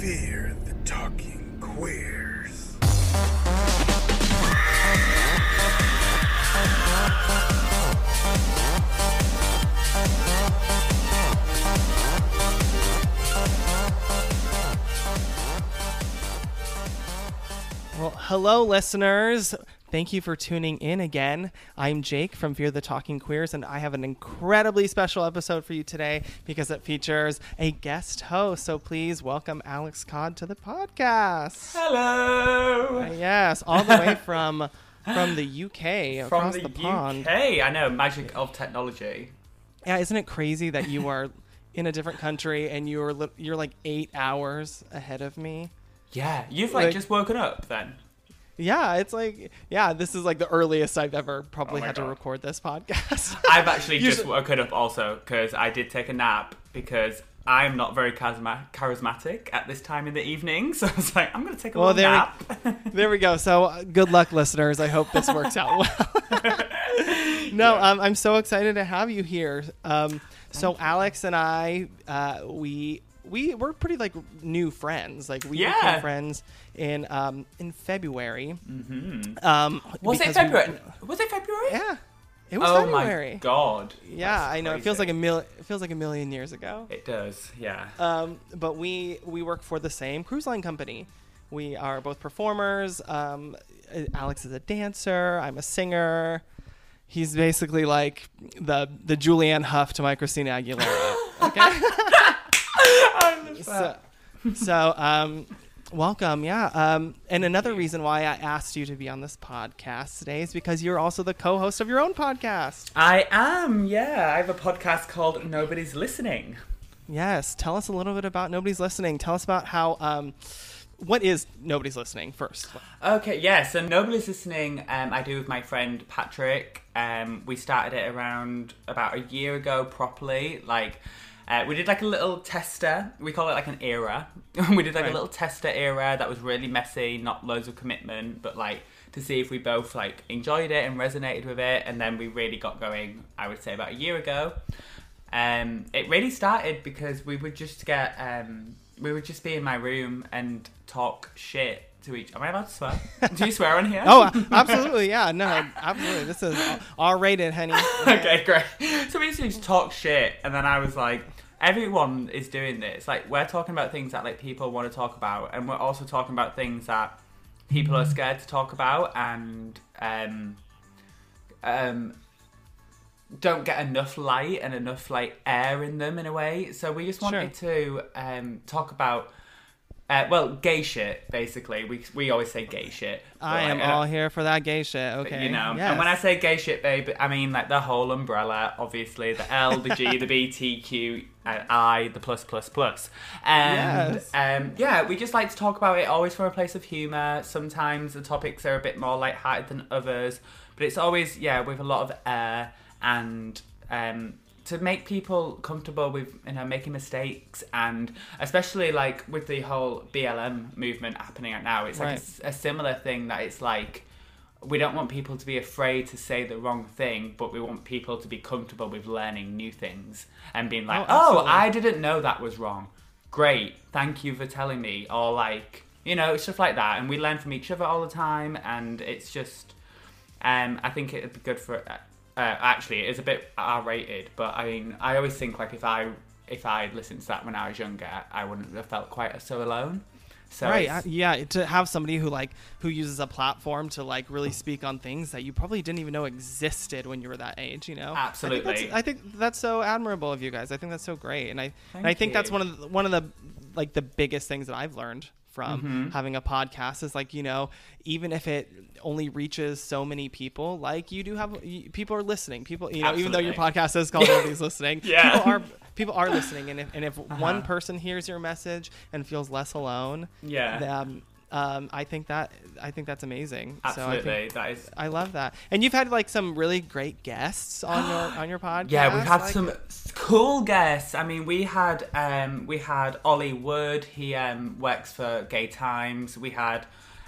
Fear the Talking Queers. Well, hello, listeners. Thank you for tuning in again. I'm Jake from Fear the Talking Queers, and I have an incredibly special episode for you today because it features a guest host. So please welcome Alex Codd to the podcast. Hello. Uh, yes, all the way from from the UK From across the, the, pond. UK. I know, magic of technology. Yeah, isn't it crazy that you are in a different country and you're you're like eight hours ahead of me? Yeah, you've like, Like- just woken up then. Yeah, it's like yeah, this is like the earliest I've ever probably Oh had to record this podcast. I've actually just Usually- woken up also because I did take a nap because I'm not very charisma- charismatic at this time in the evening. So I was like, I'm going to take a Well, little there we- nap. There we go. So uh, good luck, listeners. I hope this works out well. no, um, I'm so excited to have you here. Um, so Alex and I, uh, we we we're pretty like new friends. Like we Yeah. became friends in um, in February. Mhm. Um, Was it because we- February? Was it February? yeah, it was oh February. my god. Yeah, That's I know. It feels like a mil- It feels like a million years ago. It does, yeah. Um, but we we work for the same cruise line company. We are both performers. Um, Alex is a dancer. I'm a singer. He's basically like the the Julianne Hough to my Christina Aguilera. Okay. so, so um, welcome, yeah. Um, and another reason why I asked you to be on this podcast today is because you're also the co-host of your own podcast. I am, yeah. I have a podcast called Nobody's Listening. Yes. Tell us a little bit about Nobody's Listening. Tell us about how. Um, what is Nobody's Listening first? Okay, yeah, so Nobody's Listening, um, I do with my friend Patrick. Um, we started it around about a year ago properly. Like, uh, we did like a little tester. We call it like an era. we did like Right. a little tester era that was really messy, not loads of commitment, but like to see if we both like enjoyed it and resonated with it. And then we really got going, I would say, about a year ago. Um, it really started because we would just get, um, we would just be in my room and talk shit to each. Am I allowed to swear? Do you swear on here? Oh, absolutely. Yeah. No, absolutely. This is R rated, honey. okay, great. So we used to just talk shit, and then I was like, everyone is doing this. Like, we're talking about things that like people want to talk about, and we're also talking about things that people are scared to talk about, and um, um, don't get enough light and enough like air in them in a way. So we just wanted to um, talk about. Uh, well, gay shit, basically. We, we always say gay shit. I like, am all here for that gay shit. Okay. you know, Yes. and when I say gay shit, babe, I mean like the whole umbrella. Obviously, the L, the G, the B, T, Q, uh, I, the plus, plus, plus. And Yes. um, yeah, we just like to talk about it always from a place of humour. Sometimes the topics are a bit more light-hearted than others, but it's always yeah with a lot of air and um, to make people comfortable with you know making mistakes and especially like with the whole BLM movement happening right now, it's like a Right. s- a similar thing that it's like we don't want people to be afraid to say the wrong thing, but we want people to be comfortable with learning new things and being like, Oh, oh. I didn't know that was wrong. Great, thank you for telling me. Or like, you know, stuff like that. And we learn from each other all the time, and it's just, um, I think it'd be good for. Uh, actually, it is a bit R-rated, but I mean, I always think like if I if I listened to that when I was younger, I wouldn't have felt quite so alone. So right. uh, Yeah. To have somebody who like who uses a platform to like really speak on things that you probably didn't even know existed when you were that age. You know. Absolutely. I think that's, I think that's so admirable of you guys. I think that's so great, and I and I think that's one of the, one of the like the biggest things that I've learned from Mm-hmm. having a podcast is like you know even if it only reaches so many people like you do have you, people are listening people you know even though your podcast is called nobody's listening Yeah. people are people are listening and if, and if one Uh-huh. person hears your message and feels less alone Yeah. um, um, I think that I think that's amazing. So I, Absolutely, think, that is I love that. And you've had like some really great guests on your on your podcast. Yeah, we've had like- some cool guests. I mean, we had um, we had Ollie Wood. He um, works for Gay Times. We had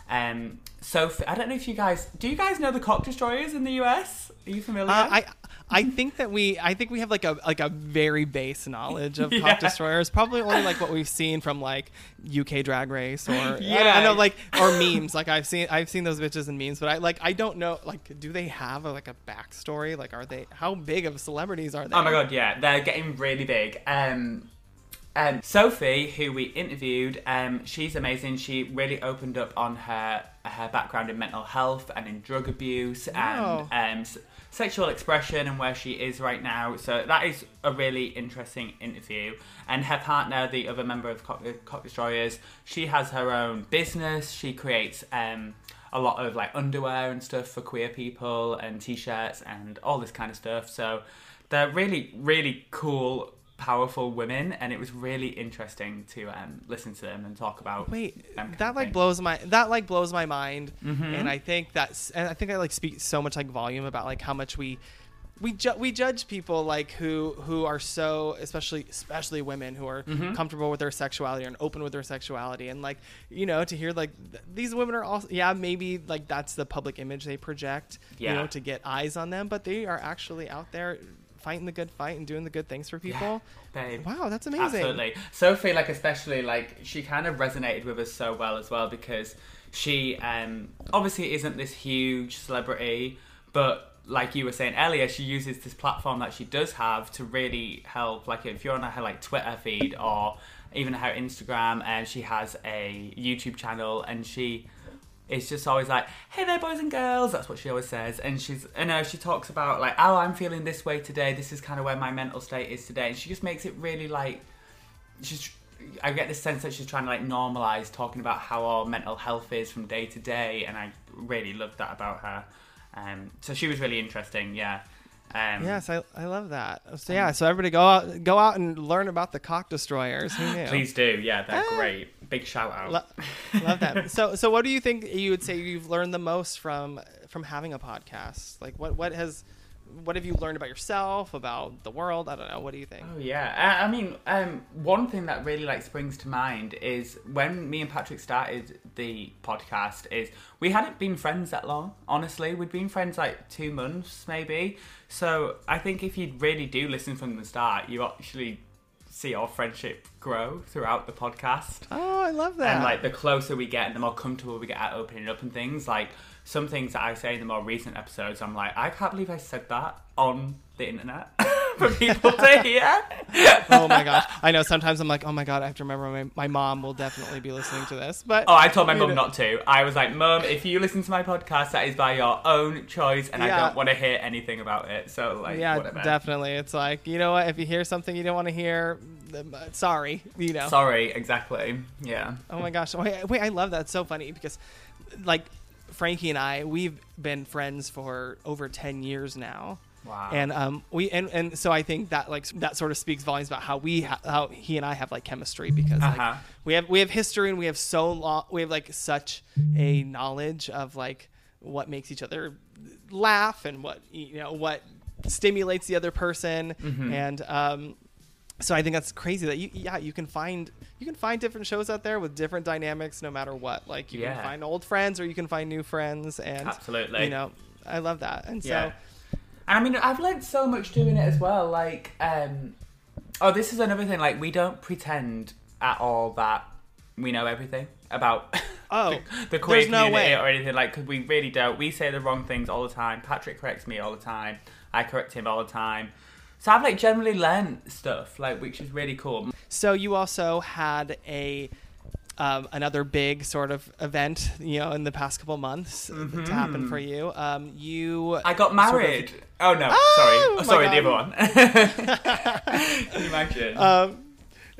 um, Sophie. I don't know if you guys do. You guys know the Cock Destroyers in the US? Are you familiar? Uh, I I think that we, I think we have like a like a very base knowledge of Yeah. cock destroyers. Probably only like what we've seen from like UK Drag Race or I, Yeah. I know like or memes. Like I've seen I've seen those bitches in memes, but I like I don't know like do they have a, like a backstory? Like are they how big of celebrities are they? Oh my god, yeah, they're getting really big. Um, um, Sophie, who we interviewed, um, she's amazing. She really opened up on her her background in mental health and in drug abuse Wow. and um, sexual expression and where she is right now. So that is a really interesting interview. And her partner, the other member of Cock, Cock Destroyers, she has her own business. She creates um, a lot of like underwear and stuff for queer people and t-shirts and all this kind of stuff. So they're really, really cool, powerful women, and it was really interesting to um, listen to them and talk about. Wait, that like blows my that like blows my mind, Mhm. and I think that's and I think I like speak so much like volume about like how much we we ju- we judge people like who who are so especially especially women who are Mhm. comfortable with their sexuality and open with their sexuality and like you know to hear like th- these women are also yeah maybe like that's the public image they project you know to get eyes on them but they are actually out there fighting the good fight and doing the good things for people Babe. wow that's amazing Absolutely. Sophie, like especially like she kind of resonated with us so well as well because she um obviously isn't this huge celebrity, but like you were saying earlier, she uses this platform that she does have to really help. Like if you're on her like Twitter feed or even her Instagram, and she has a YouTube channel, and she it's just always like, "Hey there, boys and girls." That's what she always says, and she's, you know, she talks about like, "Oh, I'm feeling this way today. This is kind of where my mental state is today," and she just makes it really like, she's. I get this sense that she's trying to like normalize talking about how our mental health is from day to day, and I really loved that about her. Um, so she was really interesting, yeah. Um, Yes, I, I love that. So yeah, so everybody go out go out and learn about the cock destroyers. Please do, yeah, they're Ah. great. Big shout out. Lo- love that. So so what do you think you would say you've learned the most from from having a podcast? Like what what has what have you learned about yourself, about the world? I don't know. What do you think? Oh yeah, I, I mean, um, one thing that really like springs to mind is when me and Patrick started the podcast. Is we hadn't been friends that long. Honestly, we'd been friends like two months maybe. So I think if you really do listen from the start, you actually see our friendship grow throughout the podcast. Oh, I love that. And like the closer we get and the more comfortable we get at opening up and things, like some things that I say in the more recent episodes, I'm like, I can't believe I said that on the internet for people to hear. oh my gosh. I know sometimes I'm like, "Oh my god, I have to remember my, my mom will definitely be listening to this." But Oh, I told my mum know- not to. I was like, Mum, if you listen to my podcast, that is by your own choice, and I don't want to hear anything about it. So, like, yeah, whatever. definitely. It's like, you know what? If you hear something you don't want to hear, then, uh, sorry, you know. Sorry, exactly. Yeah. Oh my gosh! Wait, wait, I love that. It's so funny because, like, Frankie and I, we've been friends for over ten years now, Wow. and um, we and and so I think that like that sort of speaks volumes about how we ha- how he and I have like chemistry because Uh-huh. we have we have history and we have so long we have like such a knowledge of like what makes each other laugh and what you know what stimulates the other person Mm-hmm. and um so I think that's crazy that you yeah you can find you can find different shows out there with different dynamics no matter what like you Yeah. can find old friends or you can find new friends and Absolutely. you know I love that and Yeah. so And I mean, I've learned so much doing it as well. Like, um, oh, this is another thing. Like, we don't pretend at all that we know everything about Oh, the, the queer no community way. or anything. Like, 'cause we really don't. We say the wrong things all the time. Patrick corrects me all the time. I correct him all the time. So I've like generally learned stuff, like, which is really cool. So you also had a um, another big sort of event, you know, in the past couple months to happen for you. Um, you I got sort of- married. oh no, Oh, sorry, oh, sorry, the other one. Can you imagine? um,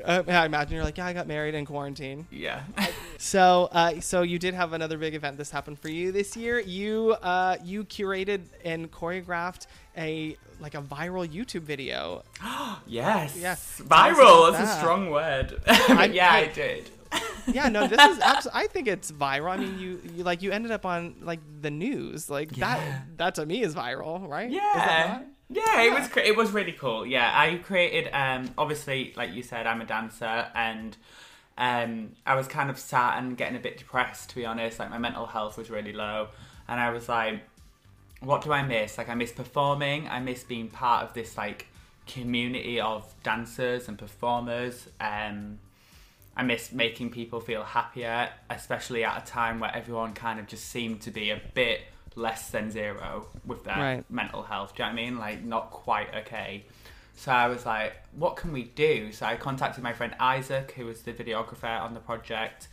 uh, I imagine you're like, yeah, I got married in quarantine. yeah. So, uh, so you did have another big event. This happened for you this year. You, uh, you curated and choreographed a like a viral YouTube video. Yes. Yes. Viral. That's a strong word. Yeah, I hey. did. Yeah, no, this is. Abs- I think it's viral. I mean, you, you like you ended up on like the news. Like Yeah. that. That to me is viral, right? Is that Yeah. Yeah, it was it was really cool. Yeah, I created um obviously like you said I'm a dancer and um I was kind of sad and getting a bit depressed to be honest. Like my mental health was really low and I was like what do I miss? Like I miss performing. I miss being part of this like community of dancers and performers. Um, I miss making people feel happier, especially at a time where everyone kind of just seemed to be a bit less than zero with their Right. mental health. Do you know what I mean? Like not quite okay. So I was like, what can we do? So I contacted my friend Isaac, who was the videographer on the project.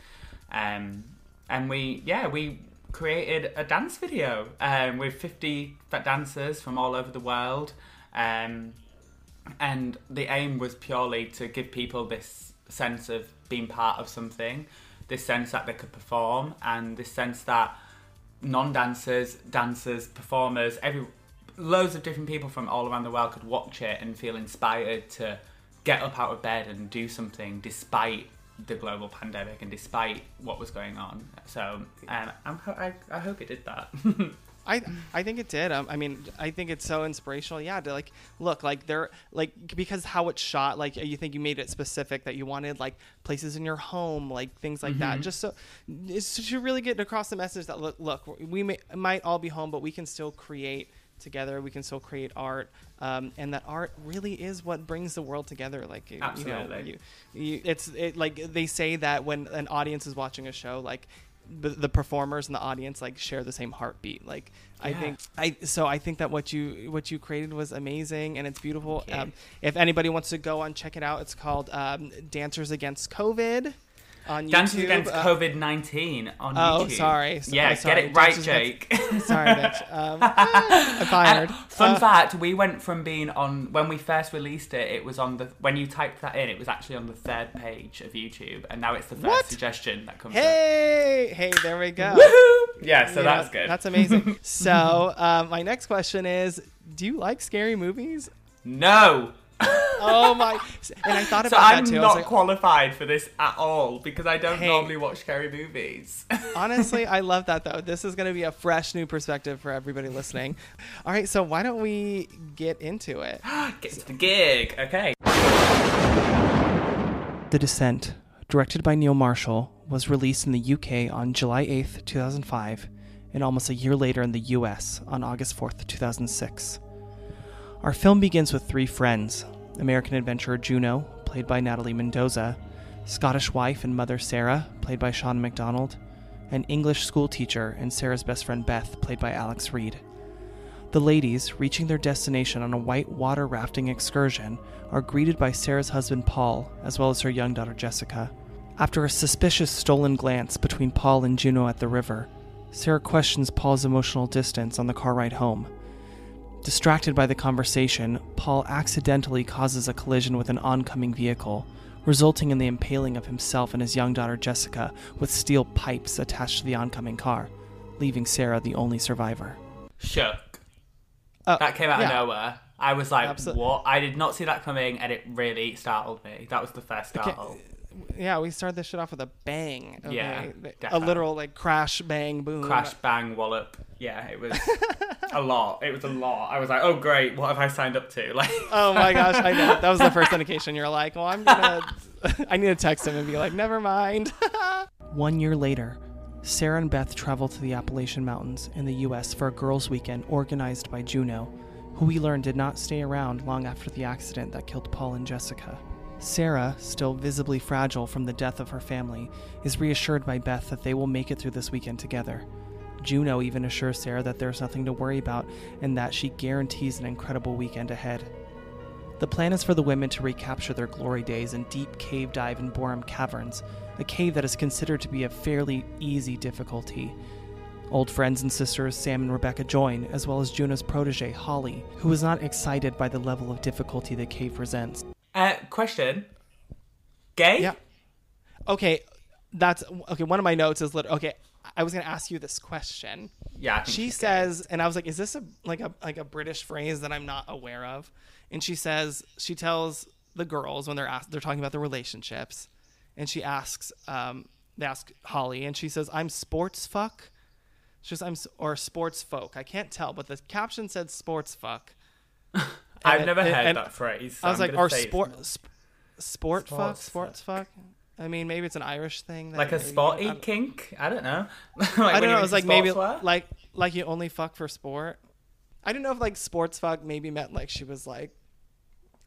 Um, and we, yeah, we created a dance video um, with 50 dancers from all over the world. Um, and the aim was purely to give people this sense of being part of something, this sense that they could perform, and this sense that non-dancers, dancers, performers, every loads of different people from all around the world could watch it and feel inspired to get up out of bed and do something despite the global pandemic and despite what was going on. So um, I'm, I, I hope it did that. I I think it did. Um, I mean, I think it's so inspirational. Yeah, to like look like they're like because how it's shot. Like you think you made it specific that you wanted like places in your home, like things like that. Just so it's to really get across the message that look, look, we may, might all be home, but we can still create together. We can still create art, um, and that art really is what brings the world together. Like you know, Absolutely. you, you, it's it like they say that when an audience is watching a show, like the, the performers and the audience like share the same heartbeat. Like I think I so I think that what you what you created was amazing and it's beautiful. You. Um, if anybody wants to go on check it out, it's called um, Dancers Against COVID on YouTube. Dances Against Uh, COVID 19 on Oh, YouTube. sorry. So- Yeah, oh, sorry. get it right, Dances Against- Jake. Sorry, bitch. Um, I'm fired. And fun Uh, fact: we went from being on when we first released it. It was on the when you typed that in, it was actually on the third page of YouTube, and now it's the first What? suggestion that comes. up. Hey, hey, there we go. Woohoo! Yeah, so Yeah, that's good. That's amazing. so, um, my next question is: Do you like scary movies? no. Oh my! And I thought So about I'm that too. I not like, qualified for this at all because I don't Hey. normally watch scary movies. Honestly, I love that though. This is going to be a fresh new perspective for everybody listening. All right, so why don't we get into it? Get to the gig, okay? The Descent, directed by Neil Marshall, was released in the UK on July 8th, 2005, and almost a year later in the US on August 4th, 2006. Our film begins with three friends American adventurer Juno, played by Natalie Mendoza, Scottish wife and mother Sarah, played by Shauna MacDonald, and English schoolteacher and Sarah's best friend Beth, played by Alex Reid. The ladies, reaching their destination on a white water rafting excursion, are greeted by Sarah's husband Paul, as well as her young daughter Jessica. After a suspicious stolen glance between Paul and Juno at the river, Sarah questions Paul's emotional distance on the car ride home. Distracted by the conversation, Paul accidentally causes a collision with an oncoming vehicle, resulting in the impaling of himself and his young daughter Jessica with steel pipes attached to the oncoming car, leaving Sarah the only survivor. Shook. Uh, That came out yeah. of nowhere. I was like, what? I did not see that coming, and it really startled me. That was the first Okay, startle. Yeah, we started this shit off with a bang. Okay? Yeah, a definitely. literal like crash, bang, boom. Crash, bang, wallop. Yeah, it was a lot. It was a lot. I was like, oh, great. What have I signed up to? Like, Oh my gosh, I know. That was the first indication. You're like, well, I'm gonna. I need to text him and be like, never mind. One year later, Sarah and Beth travel to the Appalachian Mountains in the U.S. for a girls' weekend organized by Juno, who we learn did not stay around long after the accident that killed Paul and Jessica. Sarah, still visibly fragile from the death of her family, is reassured by Beth that they will make it through this weekend together. Juno even assures Sarah that there's nothing to worry about and that she guarantees an incredible weekend ahead. The plan is for the women to recapture their glory days in deep cave dive in Boreham Caverns, a cave that is considered to be a fairly easy difficulty. Old friends and sisters Sam and Rebecca join, as well as Juno's protege Holly, who is not excited by the level of difficulty the cave presents. Uh, question. Gay? Yeah. Okay, that's okay. One of my notes is lit- okay. I was gonna ask you this question. Yeah. She says, and I was like, "Is this a like a like a British phrase that I'm not aware of?" And she says, she tells the girls when they're asked, they're talking about their relationships, and she asks, um, they ask Holly, and she says, "I'm sports fuck." She says, "I'm or sports folk." I can't tell, but the caption said sports fuck. I've never and- heard and that phrase. so I was I'm like, "Or sport sp- sport fuck, Sports sports fuck." I mean, maybe it's an Irish thing. Like a sporty don't- kink? I don't know. I don't know. It was like maybe like like like you only fuck for sport. I don't know if like sports fuck maybe meant like she was like,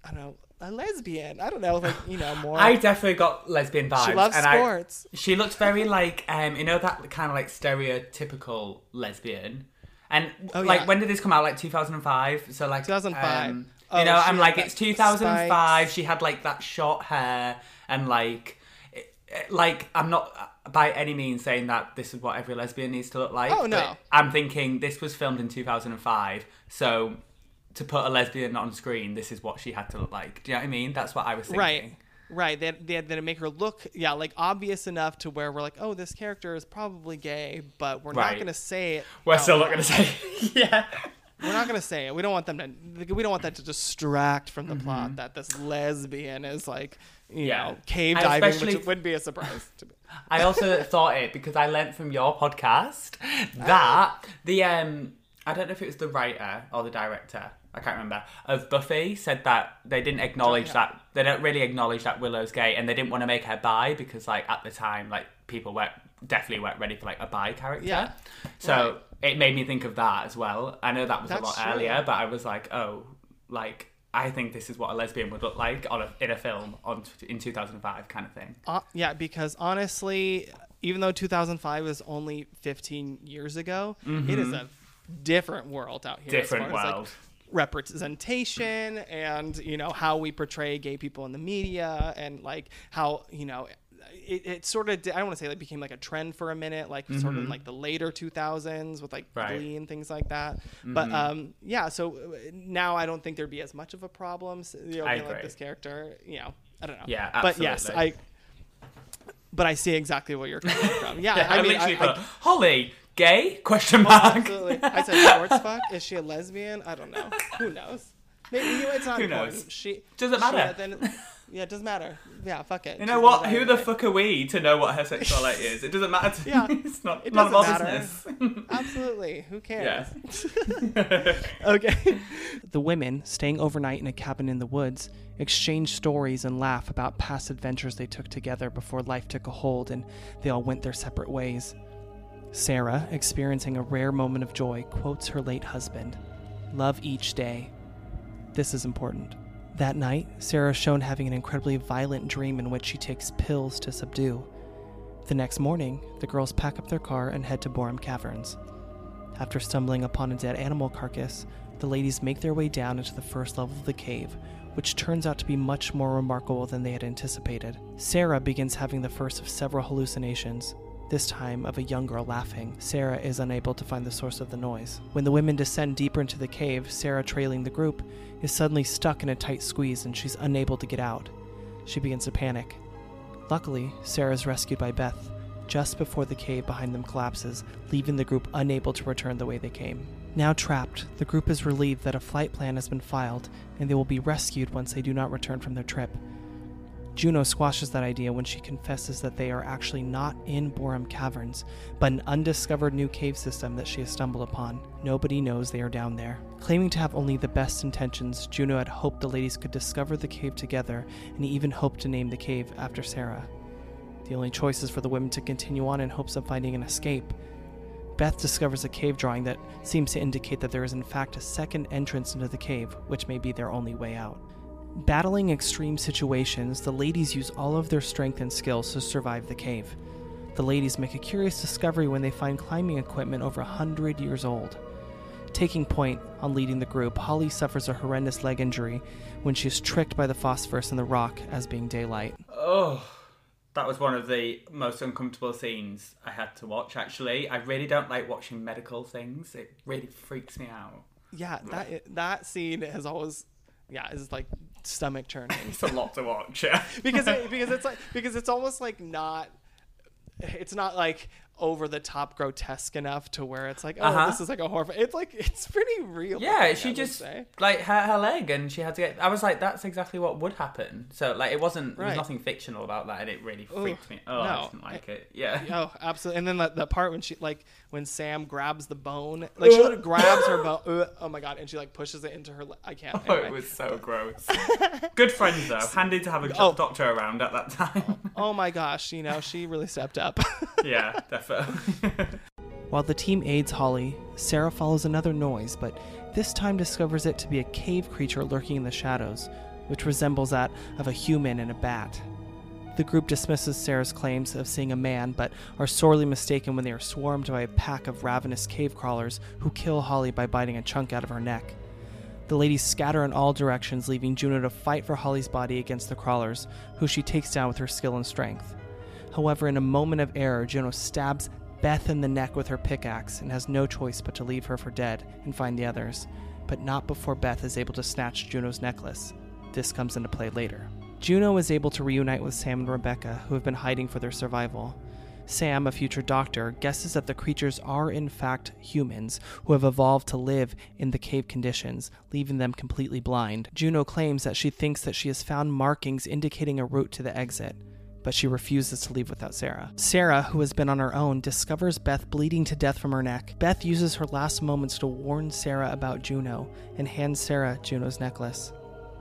I don't know, a lesbian. I don't know, like you know more. I definitely got lesbian vibes. she loves and I- sports. she looked very like um, you know that kind of like stereotypical lesbian. And Oh, like, yeah. when did this come out? Like 2005. So like 2005. um, Oh, you know, I'm like it's 2005. spikes. She had like that short hair and like, it- it- like I'm not uh, by any means saying that this is what every lesbian needs to look like. Oh, no. I'm thinking this was filmed in 2005, so to put a lesbian on screen, this is what she had to look like. Do you know what I mean? That's what I was thinking. Right. Right. They had, they had to make her look, yeah, like obvious enough to where we're like, oh, this character is probably gay, but we're not going to say it. We're still not going to say, it. yeah. We're not going to say it. We don't want them to. We don't want that to distract from the Mm-hmm. plot that this lesbian is like, you Yeah. know, cave I diving, which would be a surprise to me. I also thought it because I learned from your podcast that the um I don't know if it was the writer or the director, I can't remember, of Buffy said that they didn't acknowledge Yeah. that they don't really acknowledge that Willow's gay and they didn't want to make her bi because like at the time like people weren't definitely weren't ready for like a bi character. Yeah. So it made me think of that as well. I know that was That's a lot true. earlier, but I was like, oh, like I think this is what a lesbian would look like on a, in a film on in 2005 kind of thing. Uh, yeah, because honestly, even though 2005 is only 15 years ago, it is a different world out here. as Mm-hmm. Different far as, like, world. Representation and you know how we portray gay people in the media and like how you know it, it sort of i don't want to say like became like a trend for a minute like sort of in like the later 2000s with like Mm-hmm. Right. Mm-hmm. glee and things like that but um yeah so uh, now i don't think there'd be as much of a problem s- you know I like this character you know i don't know Yeah, but yes i but i see exactly where you're coming from yeah, Yeah, i I, mean I, I, Holly, gay? Question oh, mark. Absolutely. I said sports fuck. Is she a lesbian? I don't know. Who knows? Maybe you know, it's not Who important. knows? She Doesn't she- matter. then, yeah, it doesn't matter. Yeah, fuck it. You know She what? Who the fuck are we to know what her sexuality is? It doesn't matter. To Yeah, it's not it none of our business. Absolutely. Who cares? Yeah. okay. The women, staying overnight in a cabin in the woods, exchange stories and laugh about past adventures they took together before life took a hold and they all went their separate ways. Sarah, experiencing a rare moment of joy, quotes her late husband Love each day. This is important. That night, Sarah is shown having an incredibly violent dream in which she takes pills to subdue. The next morning, the girls pack up their car and head to Boreham Caverns. After stumbling upon a dead animal carcass, the ladies make their way down into the first level of the cave, which turns out to be much more remarkable than they had anticipated. Sarah begins having the first of several hallucinations, this time of a young girl laughing. Sarah is unable to find the source of the noise. When the women descend deeper into the cave, Sarah, trailing the group, is suddenly stuck in a tight squeeze and she's unable to get out. She begins to panic. Luckily, Sarah is rescued by Beth just before the cave behind them collapses, leaving the group unable to return the way they came. Now trapped, the group is relieved that a flight plan has been filed and they will be rescued once they do not return from their trip. Juno squashes that idea when she confesses that they are actually not in Boreham Caverns, but an undiscovered new cave system that she has stumbled upon. Nobody knows they are down there. Claiming to have only the best intentions, Juno had hoped the ladies could discover the cave together and even hoped to name the cave after Sarah. The only choice is for the women to continue on in hopes of finding an escape. Beth discovers a cave drawing that seems to indicate that there is in fact a second entrance into the cave, which may be their only way out. Battling extreme situations, the ladies use all of their strength and skills to survive the cave. The ladies make a curious discovery when they find climbing equipment over a hundred years old. Taking point on leading the group, Holly suffers a horrendous leg injury when she is tricked by the phosphorus in the rock as being daylight. Oh, that was one of the most uncomfortable scenes I had to watch. Actually, I really don't like watching medical things. It really freaks me out. Yeah, that that scene has always, yeah, is like stomach churning. It's a lot to watch. Yeah. because it, because it's like because it's almost like not it's not like over the top grotesque enough to where it's like oh Uh-huh. this is like a horror it's like it's pretty real Yeah, I she just say. like her, her leg, and she had to get. I was like, that's exactly what would happen. So like, it wasn't. There Right. was nothing fictional about that, and it really Ooh, freaked me. Oh, I no. just didn't like it. Yeah. oh absolutely and then the, the part when she like when sam grabs the bone like she literally grabs her bone uh, oh my god and she like pushes it into her le- i can't Oh, anyway. it was so gross. Good friends though. Handy to have a Oh. doctor around at that time. oh my gosh you know she really stepped up yeah, definitely. While the team aids Holly, Sarah follows another noise but this time discovers it to be a cave creature lurking in the shadows, which resembles that of a human and a bat. The group dismisses Sarah's claims of seeing a man, but are sorely mistaken when they are swarmed by a pack of ravenous cave crawlers who kill Holly by biting a chunk out of her neck. The ladies scatter in all directions, leaving Juno to fight for Holly's body against the crawlers, who she takes down with her skill and strength. However, in a moment of error, Juno stabs Beth in the neck with her pickaxe and has no choice but to leave her for dead and find the others, but not before Beth is able to snatch Juno's necklace. This comes into play later. Juno is able to reunite with Sam and Rebecca, who have been hiding for their survival. Sam, a future doctor, guesses that the creatures are in fact humans who have evolved to live in the cave conditions, leaving them completely blind. Juno claims that she thinks that she has found markings indicating a route to the exit, but she refuses to leave without Sarah. Sarah, who has been on her own, discovers Beth bleeding to death from her neck. Beth uses her last moments to warn Sarah about Juno and hands Sarah Juno's necklace.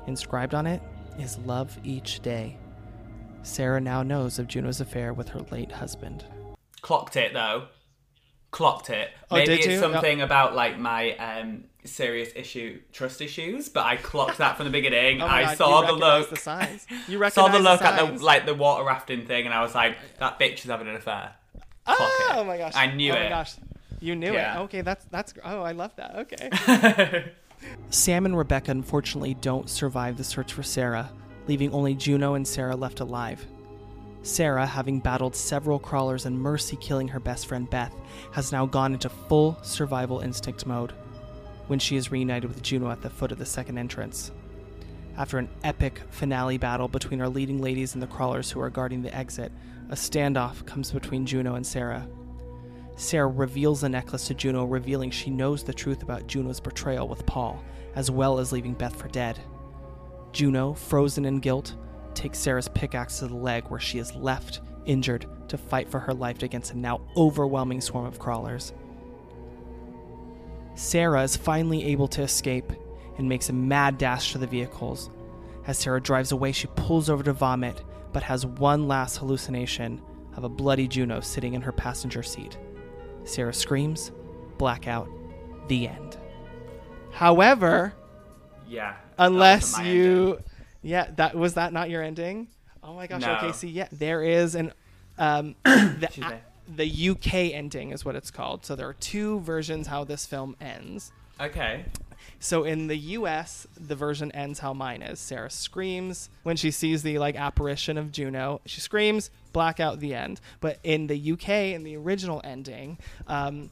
Inscribed on it is love each day. Sarah now knows of Juno's affair with her late husband. Clocked it though. Clocked it. Oh, Maybe did it's something about like my um, serious issue, trust issues, but I clocked that from the beginning. Oh I God, saw you the look. The signs. You saw the look at the like the water rafting thing, and I was like, "That bitch is having an affair." Clock oh it. Oh my gosh! I knew oh it. oh it. my gosh, you knew Yeah. it. Okay, that's that's. Oh, I love that. Okay. Sam and Rebecca unfortunately don't survive the search for Sarah, leaving only Juno and Sarah left alive. Sarah, having battled several crawlers and mercy killing her best friend Beth, has now gone into full survival instinct mode when she is reunited with Juno at the foot of the second entrance. After an epic finale battle between our leading ladies and the crawlers who are guarding the exit, a standoff comes between Juno and Sarah. Sarah reveals the necklace to Juno, revealing she knows the truth about Juno's betrayal with Paul, as well as leaving Beth for dead. Juno, frozen in guilt, takes Sarah's pickaxe to the leg where she is left, injured, to fight for her life against a now overwhelming swarm of crawlers. Sarah is finally able to escape and makes a mad dash to the vehicles. As Sarah drives away, she pulls over to vomit, but has one last hallucination of a bloody Juno sitting in her passenger seat. Sarah screams, blackout, the end. However, yeah. unless you ending. yeah that was that not your ending oh my gosh No. okay see yeah there is an um the, She's there. The uk ending is what it's called. So there are two versions how this film ends. Okay. so in the us the version ends how mine is. Sarah screams when she sees the like apparition of juno. She screams blackout the end. But in the uk in the original ending um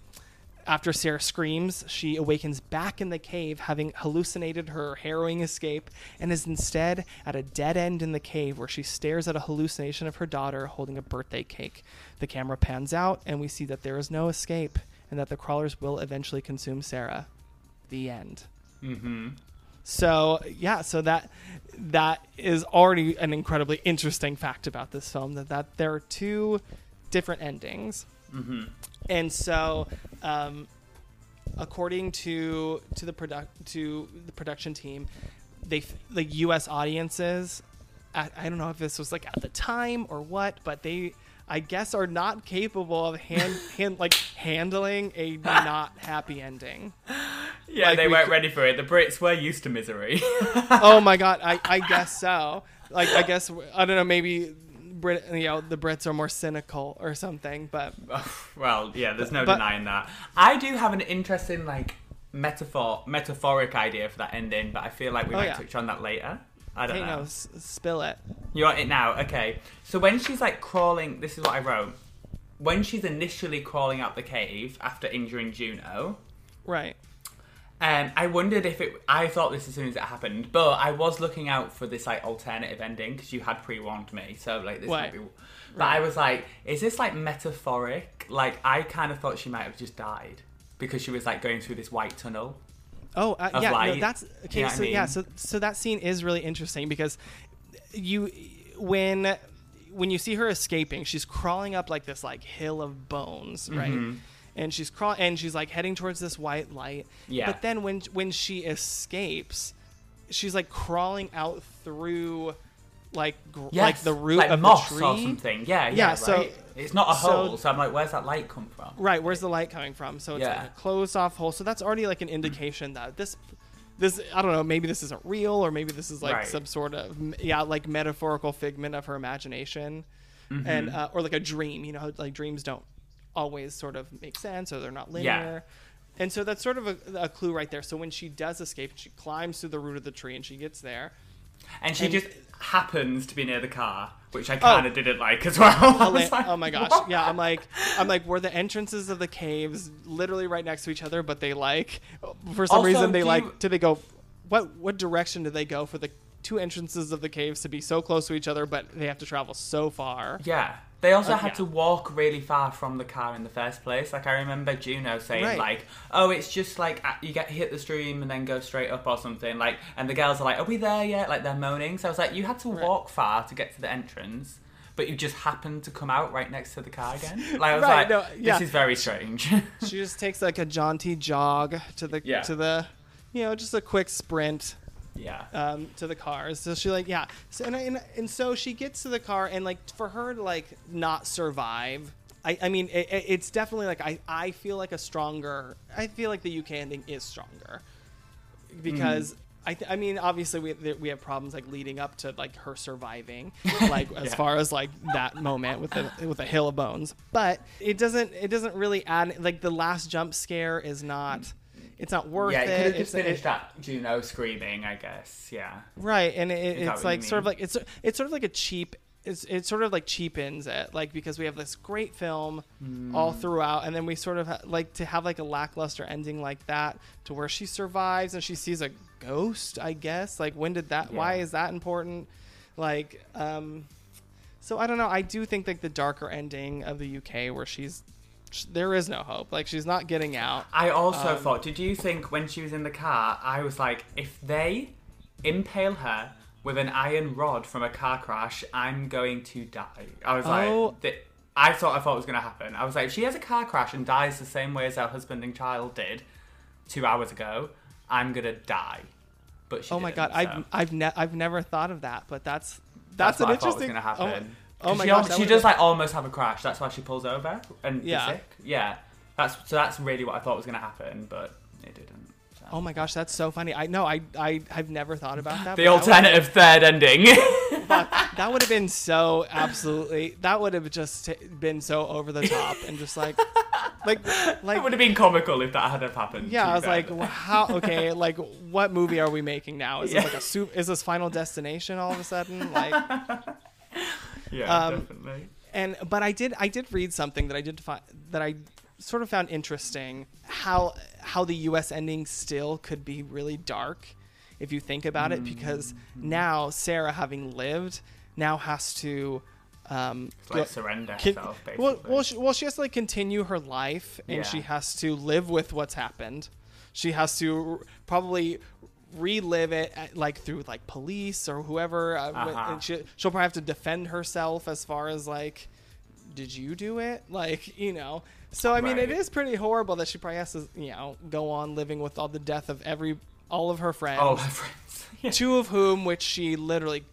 after Sarah screams, she awakens back in the cave, having hallucinated her harrowing escape, and is instead at a dead end in the cave where she stares at a hallucination of her daughter holding a birthday cake. The camera pans out, and we see that there is no escape, and that the crawlers will eventually consume Sarah. The end. Mm-hmm. So yeah, so that that is already an incredibly interesting fact about this film that that there are two different endings, Mm-hmm. and so um, according to to the product to the production team, they the U.S. audiences, I, I don't know if this was like at the time or what, but they. I guess are not capable of hand, hand like handling a not happy ending. Yeah, Like, they we weren't cou- ready for it. The Brits were used to misery. oh my god, I, I guess so. Like I guess I don't know, maybe Brit you know, the Brits are more cynical or something, but well, yeah, there's no But- denying that. I do have an interesting like metaphor, metaphoric idea for that ending, but I feel like we Oh, might yeah. touch on that later. I don't hey know. no, s- spill it. You want it now? Okay. So when she's like crawling, this is what I wrote. When she's initially crawling out the cave after injuring Juno, Right. Um, I wondered if it. I thought this as soon as it happened, but I was looking out for this like alternative ending because you had pre-warned me. So like this Right. might be. But I was like, is this like metaphoric? Like I kind of thought she might have just died because she was like going through this white tunnel. Oh, uh, yeah, no, light. that's You okay. know what I so yeah, so so that scene is really interesting because you when when you see her escaping, she's crawling up like this like hill of bones, right? Mm-hmm. And she's crawling and she's like heading towards this white light. Yeah. But then when when she escapes, she's like crawling out through like gr- Yes, like the root like of moss the tree. or something. Yeah, yeah. Yeah, so- right? it's not a so- hole, so I'm like, where's that light come from? Right, where's the light coming from? So it's Yeah. like a closed off hole. So that's already like an indication that this this I don't know, maybe this isn't real or maybe this is like Right. some sort of yeah, like metaphorical figment of her imagination. Mm-hmm. And uh, or like a dream, you know, like dreams don't always sort of make sense or they're not linear. And so that's sort of a, a clue right there. So when she does escape, she climbs through the root of the tree and she gets there. And she And- just happens to be near the car, which I oh. kind of didn't like as well. Like, oh my gosh what? yeah i'm like i'm like were the entrances of the caves literally right next to each other but they like for some Also, reason they do like you- do they go what what direction do they go for the two entrances of the caves to be so close to each other but they have to travel so far Yeah. They also Uh, had yeah. to walk really far from the car in the first place. Like I remember Juno saying Right. like, "Oh, it's just like you get hit the stream and then go straight up or something." Like, and the girls are like, "Are we there yet?" Like they're moaning. So I was like, "You had to Right. walk far to get to the entrance." But you just happened to come out right next to the car again. Like I was Right, like, no, yeah. "This is very strange." she just takes like a jaunty jog to the Yeah. to the you know just a quick sprint yeah. um, to the cars. So she like yeah, so, and, and and so she gets to the car and like for her to like not survive. I, I mean it, it- it's definitely like I, I feel like a stronger I feel like the UK ending is stronger because I, th- I mean obviously we th- we have problems like leading up to like her surviving like as far as like that moment with the with a hill of bones but it doesn't it doesn't really add like the last jump scare is not it's not worth yeah, it, it could have just finished that Juno screaming, I guess. Yeah. Right, and it, it's like sort of like it's it's sort of like a cheap. It's it sort of like cheapens it, like because we have this great film all Hmm. throughout, and then we sort of ha- like to have like a lackluster ending like that, to where she survives and she sees a ghost. I guess like when did that? Why is that important? Like, um, so I don't know. I do think like the darker ending of the UK where she's sh- there is no hope. Like she's not getting out. I also Um, thought, did you think when she was in the car, I was like, if they impale her with an iron rod from a car crash, I'm going to die. I was Oh. like, th- I thought I thought it was going to happen. I was like, if she has a car crash and dies the same way as her husband and child did two hours ago, I'm gonna die. But Oh my god, so I've I've ne- I've never thought of that, but that's that's, that's, an I thought was interesting. going to happen. Oh, oh my she, gosh, she does like almost have a crash. That's why she pulls over and Yeah. sick. Yeah, that's so that's really what I thought was going to happen, but it didn't. so. Oh my gosh, that's so funny. I know I I have never thought about that. The but that alternative third ending. That would have been so absolutely. That would have just been so over the top and just like, like, like it would have been comical if that had have happened. Yeah, I was like, well, how? Okay, like, what movie are we making now? Is Yeah. this like a soup? Is this Final Destination all of a sudden? Like, yeah, um, definitely. and but I did I did read something that I did find that I sort of found interesting how how the U.S. ending still could be really dark if you think about it because Mm-hmm. now Sarah having lived now has to um, It's like surrender Con- herself, basically. well, well, she, well, she has to like continue her life, and Yeah. she has to live with what's happened. She has to r- probably relive it, at, like through like police or whoever. uh, uh-huh. and she, she'll probably have to defend herself as far as like, did you do it? Like, you know. So I mean, it Right. is pretty horrible that she probably has to, you know, go on living with all the death of every all of her friends. oh, her friends. Yeah. Two of whom, which she literally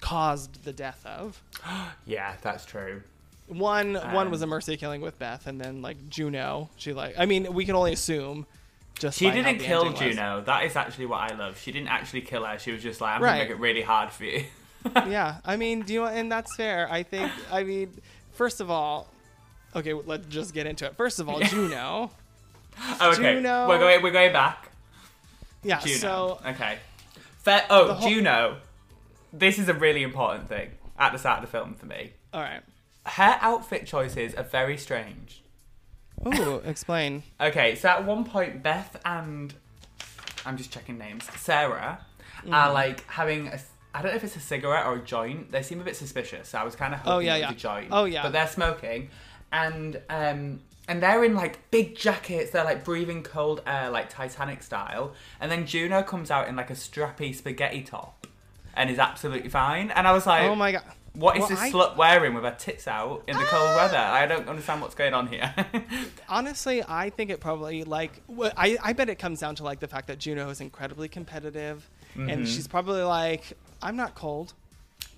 caused the death of. yeah, that's true. One one Um, was a mercy killing with Beth, and then like Juno, she like I mean we can only assume. Just She didn't kill. Juno. That is actually what I love. She didn't actually kill her. She was just like, I'm Right. gonna make it really hard for you. yeah, I mean, do you and that's fair. I think. I mean, first of all, okay, let's just get into it. First of all, Juno. Oh, okay, Juno- we're going. We're going back. Yeah. Juno. So okay. Fair, oh, whole- Juno. This is a really important thing at the start of the film for me. all right. Her outfit choices are very strange. Ooh, explain. Okay, so at one point, Beth and I'm just checking names. Sarah Mm-hmm. are like having a. I don't know if it's a cigarette or a joint. They seem a bit suspicious. So I was kind of hoping Oh, yeah, it yeah. a joint. Oh, yeah. But they're smoking, and um, and they're in like big jackets. They're like breathing cold air, like Titanic style. And then Juno comes out in like a strappy spaghetti top, and is absolutely fine. And I was like, Oh my god. What is Well, this I- slut wearing with her tits out in the cold weather? I don't understand what's going on here. Honestly, I think it probably like I I bet it comes down to like the fact that Juno is incredibly competitive, Mm-hmm. and she's probably like I'm not cold.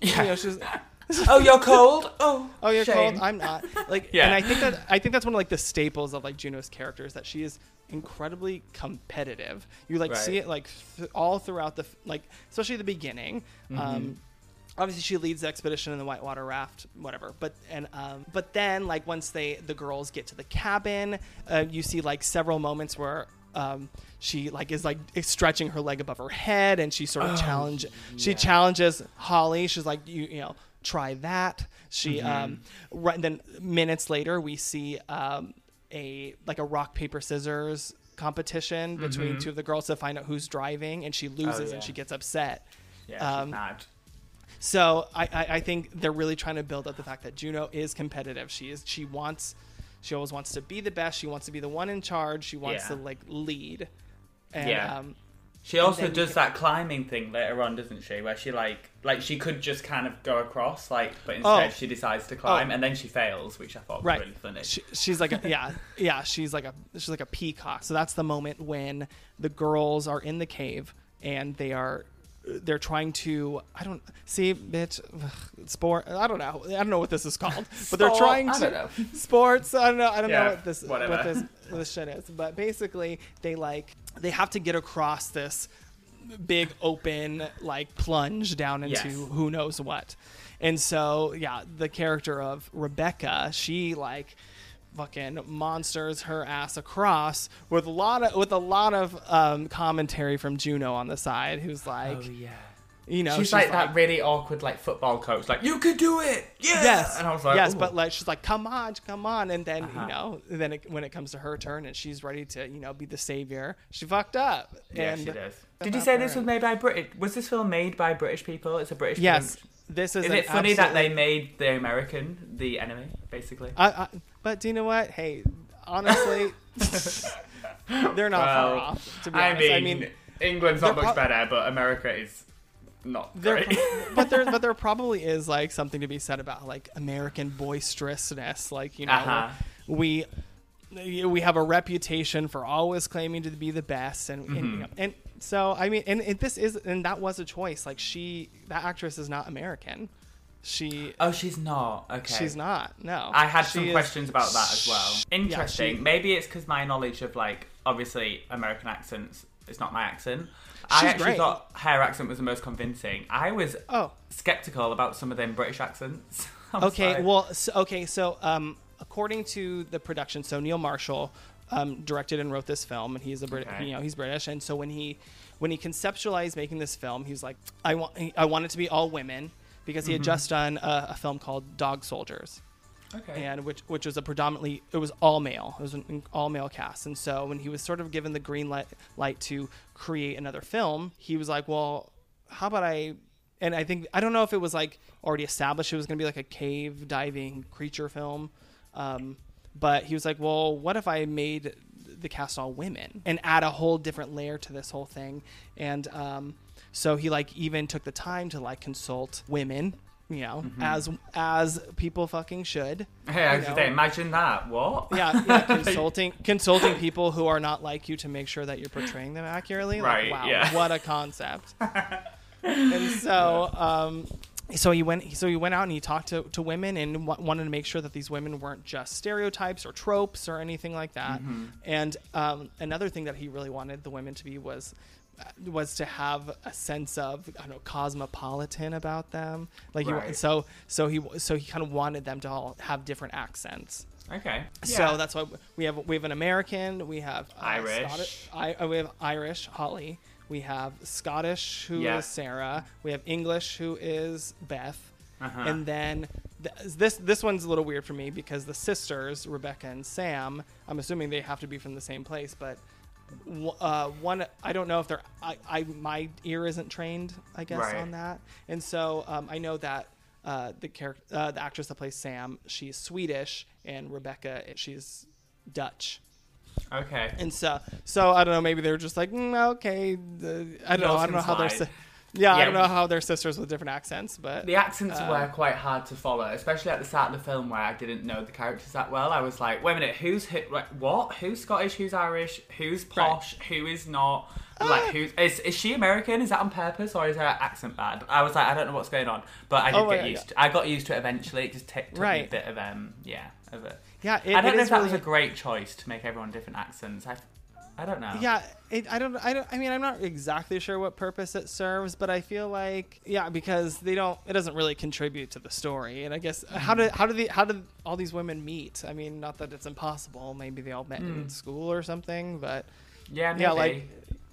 You know, she's oh, you're cold. Oh, oh you're shame. cold. I'm not. Like, Yeah. and I think that I think that's one of like the staples of like Juno's characters that she is incredibly competitive. You like see it like th- all throughout the like especially the beginning. Mm-hmm. Um, obviously she leads the expedition in the whitewater raft whatever but and um but then like once they the girls get to the cabin uh, you see like several moments where um she like is like stretching her leg above her head and she sort of challenge she challenges holly. She's like you you know try that. She um right then minutes later we see um a like a rock paper scissors competition between two of the girls to find out who's driving and she loses yeah. and she gets upset. Yeah, she's Um, mad. So I, I, I think they're really trying to build up the fact that Juno is competitive. She is she wants she always wants to be the best. She wants to be the one in charge. She wants Yeah. to like lead. And Yeah. um, She also then you does can- that climbing thing later on, doesn't she? Where she like like she could just kind of go across, like, but instead Oh. she decides to climb, Oh. and then she fails, which I thought was really funny. She, she's like a yeah, yeah, she's like a she's like a peacock. So that's the moment when the girls are in the cave and they are they're trying to I don't see bitch ugh, sport I don't know I don't know what this is called but they're Sport, trying I to don't know. sports I don't know I don't Yeah, know what this whatever. what this what this shit is but basically they like they have to get across this big open like plunge down into Yes. who knows what and so yeah the character of rebecca she like fucking monsters her ass across with a lot of with a lot of um, commentary from juno on the side who's like oh yeah. you know she's, like, that really awkward like football coach, like you could do it, yeah. Yes, and I was like, yes, "Ooh." but like she's like, come on, come on, and then Uh-huh. you know, then it, when it comes to her turn and she's ready to you know be the savior, she fucked up. yeah, and she does. Did you say this was made by British? Was this film made by British people? It's a British. Yes, film. This is. Is it funny that they made the American the enemy, basically? I, I, but do you know what? Hey, honestly, they're not far off. To be I honest, mean, I mean, England's not much prob- better, but America is not there, great. but there, but there probably is like something to be said about like American boisterousness. Like you know, Uh-huh. we we have a reputation for always claiming to be the best, and and, Mm-hmm. you know, and so I mean, and, and this is and that was a choice. Like she, that actress is not American. She oh, she's not. Okay, she's not. No, I had She some is- questions about that as well. Interesting. she- Maybe it's because my knowledge of like obviously American accents is not my accent. She's I actually great. thought her accent was the most convincing. I was Oh, skeptical about some of them British accents. Okay. like, Well, so, okay. So, um, according to the production, so Neil Marshall um, directed and wrote this film, and he's a Brit. Okay. You know, he's British, and so when he when he conceptualized making this film, he was like, I want I want it to be all women because he had just done a, a film called Dog Soldiers. okay. and which which was a predominantly it was all male it was an all male cast and so when he was sort of given the green light light to create another film he was like well how about i and i think i don't know if it was like already established it was going to be like a cave diving creature film um, but he was like well what if i made the cast all women and add a whole different layer to this whole thing and um, so he like even took the time to like consult women you know as as people fucking should Hey, I you was know. imagine that. What? yeah, yeah consulting consulting people who are not like you to make sure that you're portraying them accurately Like, Right, wow yeah. what a concept and so um so he went so he went out and he talked to, to women and w- wanted to make sure that these women weren't just stereotypes or tropes or anything like that Mm-hmm. and um, another thing that he really wanted the women to be was was to have a sense of I don't know cosmopolitan about them like he, so so he so he kind of wanted them to all have different accents Okay. so Yeah. that's why we have we have an American, we have uh, Irish. Scottish, I, uh, we have Irish Holly, we have Scottish who is Yeah. Sarah, we have English who is Beth, Uh-huh. and then th- this this one's a little weird for me because the sisters Rebecca and Sam, I'm assuming they have to be from the same place, but w- uh, one I don't know if they're I, I my ear isn't trained I guess Right. on that, and so um, I know that. Uh, the character, uh, the actress that plays Sam, she's Swedish, and Rebecca, she's Dutch. Okay. And so, so I don't know. Maybe they were just like, mm, okay. The, I don't know. I don't know how they're. slide. Sa- Yeah, I don't know how they're sisters with different accents, but The accents Uh, were quite hard to follow, especially at the start of the film where I didn't know the characters that well. I was like, wait a minute, who's who, like, what? Who's Scottish? Who's Irish? Who's posh? Who is not? Like, Ah. who's is, is she American? Is that on purpose or is her accent bad? I was like, I don't know what's going on, but I did Oh get God, used. yeah. To, I got used to it eventually. It just t- took me a bit of um, yeah, of it. Yeah, it, I don't know is if that really, was a great choice to make everyone different accents. I, I don't know. Yeah, it, I don't. I don't. I mean, I'm not exactly sure what purpose it serves, but I feel like yeah, because they don't. It doesn't really contribute to the story. And I guess how did how did the how did all these women meet? I mean, not that it's impossible. Maybe they all met in Mm. school or something. But yeah, maybe. yeah, like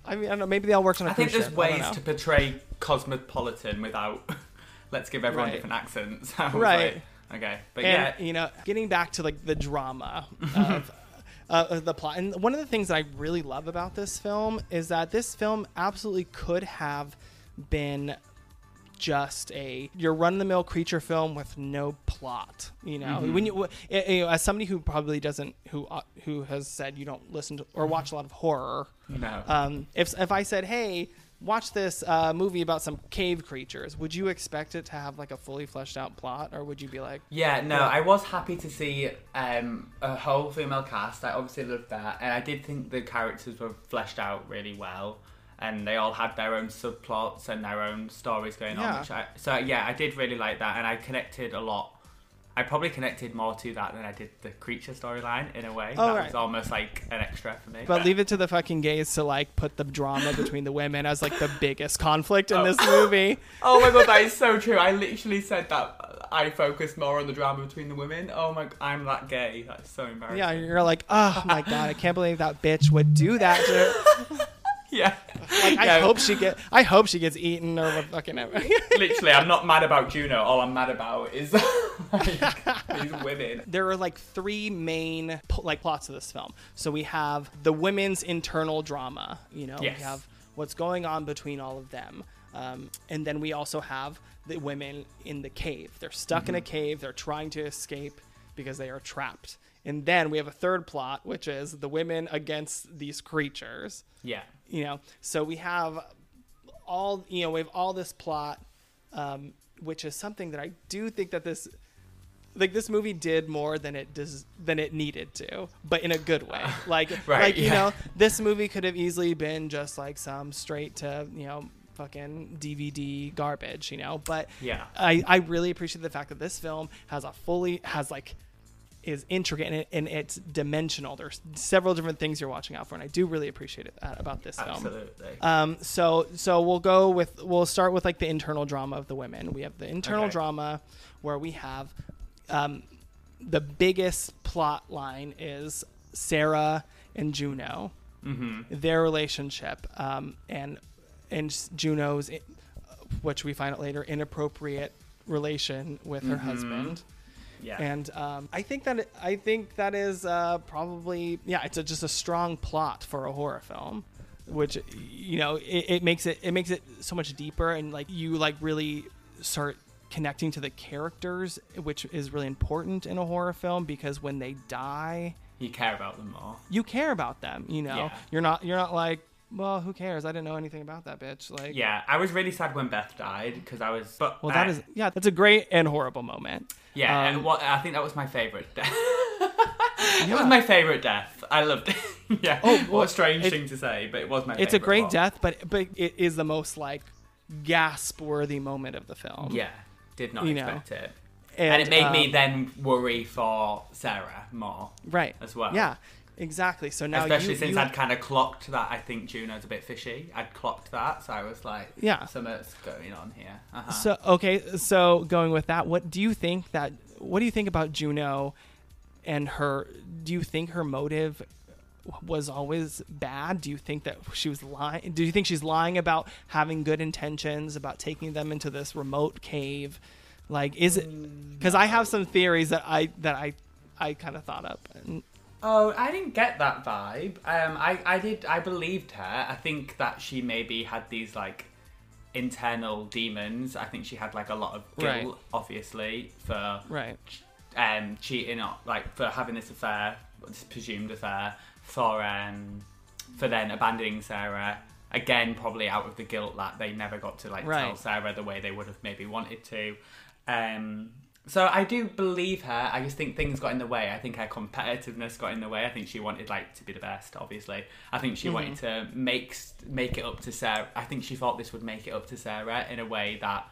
I mean, I don't know. Maybe they all worked on a I think there's ship. Ways to portray cosmopolitan without let's give everyone Right. different accents. Right. like, okay, but and yeah, you know getting back to like the drama of, uh, the plot. And one of the things that i really love about this film is that this film absolutely could have been just a your run-of-the-mill creature film with no plot you know? When you, eh, eh, as somebody who probably doesn't who uh, who has said you don't listen to or watch a lot of horror no. um, if if I said, "Hey, watch this uh, movie about some cave creatures," would you expect it to have like a fully fleshed out plot, or would you be like, yeah, no. I was happy to see um, a whole female cast. I obviously loved that, and I did think the characters were fleshed out really well, and they all had their own subplots and their own stories going Yeah. on. Which I, so yeah, I did really like that, and I connected a lot. I probably connected more to that than I did the creature storyline in a way. Oh, that right. was almost like an extra for me. But leave it to the fucking gays to like put the drama between the women as like the biggest conflict in Oh. this movie. Oh my god, that is so true. I literally said that I focused more on the drama between the women. Oh my, I'm that gay. That's so embarrassing. Yeah, you're like, oh my god, I can't believe that bitch would do that. To yeah. like, I Yeah. hope she get, I hope she gets eaten or fucking. literally, I'm not mad about Juno. All I'm mad about is like, these women. there are like three main like plots of this film. So we have the women's internal drama. You know, Yes. we have what's going on between all of them, um, and then we also have the women in the cave. They're stuck in a cave. They're trying to escape because they are trapped. And then we have a third plot, which is the women against these creatures. Yeah. You know, so we have all you know we have all this plot, um, which is something that I do think that this like this movie did more than it does than it needed to, but in a good way. Like Right, like you know, this movie could have easily been just like some straight to you know fucking DVD garbage, you know. But Yeah. I I really appreciate the fact that this film has a fully has like is intricate and, it, and it's dimensional. There's several different things you're watching out for, and I do really appreciate it uh, about this film. Absolutely. Um, so so we'll go with we'll start with like the internal drama of the women. We have the internal Okay. drama where we have um, the biggest plot line is Sarah and Juno, hmm their relationship, um, and and Juno's, which we find out later, inappropriate relation with her Mhm. husband. Yeah. And um, I think that I think that is uh, probably yeah, it's a, just a strong plot for a horror film, which you know it, it makes it it makes it so much deeper and like you like really start connecting to the characters, which is really important in a horror film because when they die, you care about them more. you care about them. You know, Yeah. you're not you're not like well, who cares? I didn't know anything about that bitch. Like Yeah, I was really sad when Beth died because I was. But Well, that I- is yeah, that's a great and horrible moment. Yeah, um, and what I think that was my favorite death. It was my favorite death. I loved it. yeah. Oh, what a strange it- thing to say, but it was my. it's a great one. death, but but it is the most like gasp worthy moment of the film. Yeah, did not You know. expect it, and, it made me um, then worry for Sarah more right as well. Yeah, exactly. So now Especially you, since you- I'd kind of clocked that I think Juno's a bit fishy. I'd clocked that, so I was like, Yeah. something's going on here. Uh-huh. So okay, so going with that, what do you think that? What do you think about Juno and her? Do you think her motive was always bad? Do you think that she was lying? Do you think she's lying about having good intentions about taking them into this remote cave? Like, is it? Because I have some theories that I that I I kind of thought up. And, Oh, I didn't get that vibe. Um, I, I did. I believed her. I think that she maybe had these like internal demons. I think she had like a lot of guilt, Right. obviously, for right. um cheating, on, like for having this affair, this presumed affair, for um for then abandoning Sarah Again, probably out of the guilt that they never got to like tell Sarah the way they would have maybe wanted to. Um, so I do believe her. I just think things got in the way. I think her competitiveness got in the way. I think she wanted like to be the best. Obviously, I think she wanted to make make it up to Sarah. I think she thought this would make it up to Sarah in a way that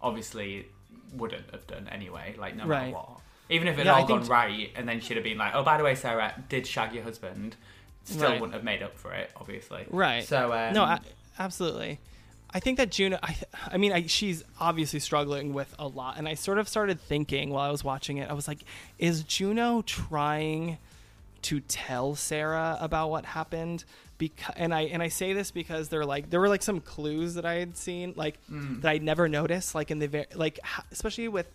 obviously wouldn't have done anyway. Like no Right. matter what. Even if it had Yeah, I all gone think- right, and then she'd have been like, "Oh, by the way, Sarah did shag your husband," still Right. wouldn't have made up for it, obviously. Right. So um, no, a- absolutely. I think that Juno. I, I mean, I, she's obviously struggling with a lot, and I sort of started thinking while I was watching it. I was like, is Juno trying to tell Sarah about what happened? Because, and I and I say this because there like there were like some clues that I had seen like that I'd never noticed like in the very like especially with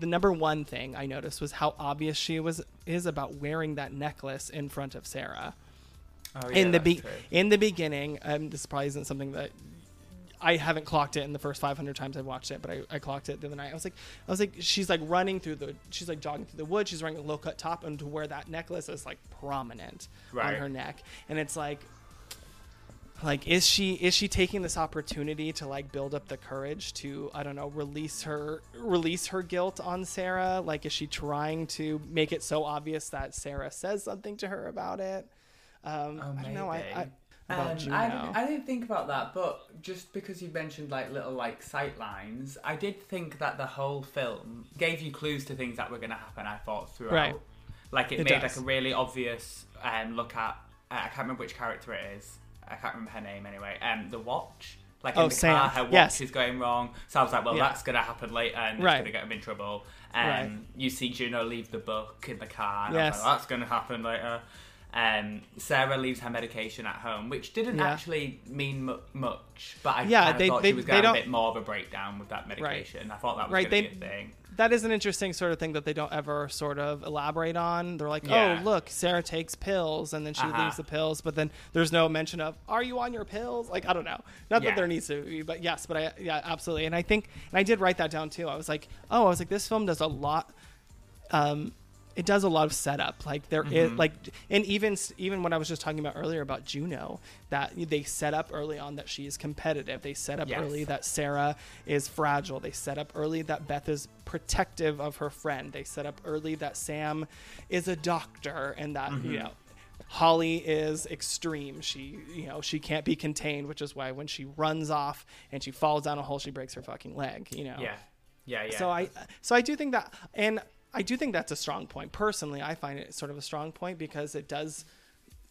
the number one thing I noticed was how obvious she was is about wearing that necklace in front of Sarah oh, yeah, in the be- in the beginning, um, this probably isn't something that I haven't clocked it in the first 500 times I've watched it, but I, I clocked it the other night. I was like, I was like, she's like running through the, she's like jogging through the woods. She's wearing a low cut top, and to where that necklace is like prominent on her neck, and it's like, like is she is she taking this opportunity to like build up the courage to I don't know release her release her guilt on Sarah? Like, is she trying to make it so obvious that Sarah says something to her about it? Um, Oh, I don't know. I, I Um, Juno. I, didn't, I didn't think about that, but just because you mentioned like little like sight lines, I did think that the whole film gave you clues to things that were going to happen. I thought throughout, Right. like it, It made does. like a really obvious um, look at. Uh, I can't remember which character it is. I can't remember her name anyway. Um, the watch. Like in Oh, the Sam. car, her watch Yes. is going wrong. So I was like, well, Yeah. that's going to happen later, and it's going to get him in trouble. Um, Right. You see Juno leave the book in the car. And I Yes. was like, that's going to happen later. Um, Sarah leaves her medication at home, which didn't Yeah. actually mean mu- much, but I Yeah, they- thought they- she was going a bit more of a breakdown with that medication. I thought that was Right, they- thing. that is an interesting sort of thing that they don't ever sort of elaborate on. They're like, Yeah. oh, look, Sarah takes pills, and then she Uh-huh. leaves the pills, but then there's no mention of, are you on your pills? Like, I don't know. Not Yeah. that there needs to be, but yes, but I, yeah, absolutely. And I think, and I did write that down too. I was like, oh, I was like, this film does a lot. Um, it does a lot of setup like there is Mm-hmm. like and even even when i was just talking about earlier about juno that they set up early on that she is competitive they set up Yes. early that sarah is fragile they set up early that beth is protective of her friend they set up early that sam is a doctor and that Mm-hmm. you know Holly is extreme. She, you know, she can't be contained, which is why when she runs off and she falls down a hole, she breaks her fucking leg. You know. Yeah, yeah, yeah. So I so I do think that and I do think that's a strong point. Personally, I find it sort of a strong point because it does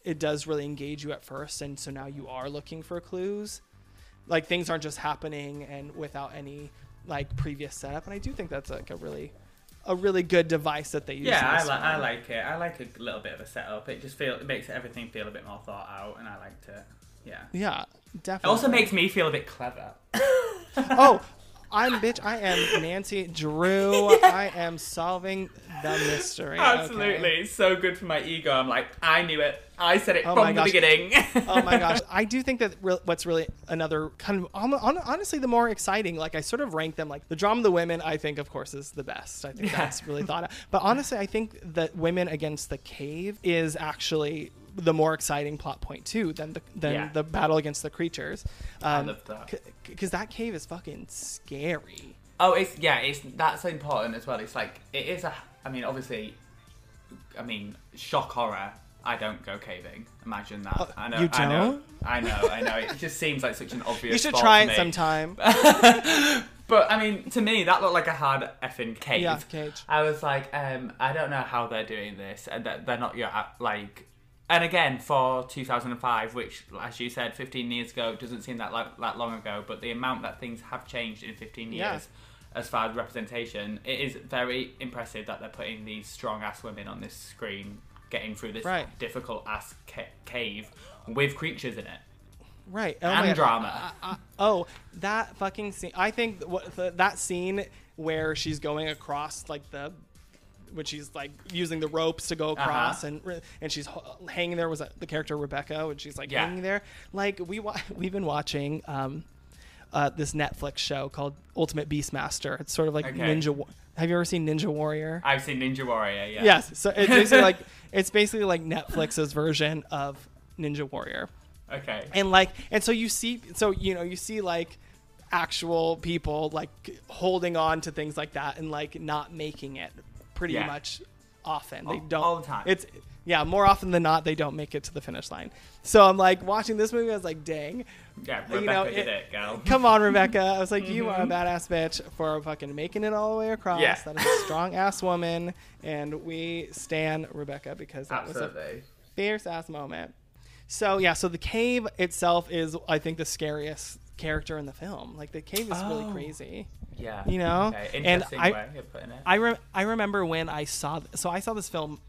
it does really engage you at first and so now you are looking for clues. Like things aren't just happening and without any like previous setup and I do think that's like a really a really good device that they use. yeah, I, li- I like it. I like a little bit of a setup. It just feel it makes everything feel a bit more thought out, and I liked it. Yeah. Yeah, definitely. It also makes me feel a bit clever. oh, I'm bitch. I am Nancy Drew. I am solving the mystery. Absolutely, it's so good for my ego. I'm like, I knew it. I said it Oh from the gosh. beginning. oh my gosh, I do think that re- what's really another kind of hon- hon- honestly the more exciting. Like I sort of rank them like the drama of the women. I think of course is the best. I think Yeah. that's really thought out. But honestly, I think that women against the cave is actually the more exciting plot point too than the than Yeah. the battle against the creatures. Um, love that. because that cave is fucking scary. Oh, it's yeah, it's that's important as well. It's like it is a. I mean, obviously, I mean, shock horror. I don't go caving. Imagine that. Oh, I know. you I know. don't? I know. I know. It just seems like such an obvious. You should try it me. sometime. But I mean, to me, that looked like a hard effing cave. Yeah, cage. I was like, um, I don't know how they're doing this, and that they're not your like. And again, for 2005, which, as you said, 15 years ago, doesn't seem that like, that long ago, but the amount that things have changed in 15 years, Yeah. as far as representation, it is very impressive that they're putting these strong ass women on this screen, getting through this Right. difficult ass ca- cave with creatures in it. Right. Oh And drama. I- I- oh, that fucking scene. I think that scene where she's going across like the when she's like using the ropes to go across Uh-huh. and and she's hanging there was the character Rebecca and she's like Yeah. hanging there. Like we wa- we've been watching um uh, this Netflix show called Ultimate Beastmaster. It's sort of like Okay. Ninja. Wa- Have you ever seen Ninja Warrior? I've seen Ninja Warrior, yeah. Yes. So it's basically like it's basically like Netflix's version of Ninja Warrior. Okay. and like and so you see so you know you see like actual people like holding on to things like that and like not making it pretty Yeah. much often they All- don't all the time. it's yeah more often than not they don't make it to the finish line so i'm like watching this movie i was like dang Yeah, you Rebecca know, did it- girl. come on rebecca i was like you are a mm-hmm. badass bitch for fucking making it all the way across Yeah. that is a strong ass woman and we stand rebecca because that was a fierce ass moment. So yeah, so the cave itself is I think the scariest character in the film. Like the cave is really Oh. crazy. Yeah. You know? Okay. And I- way of putting it. I re- I remember when I saw th- so I saw this film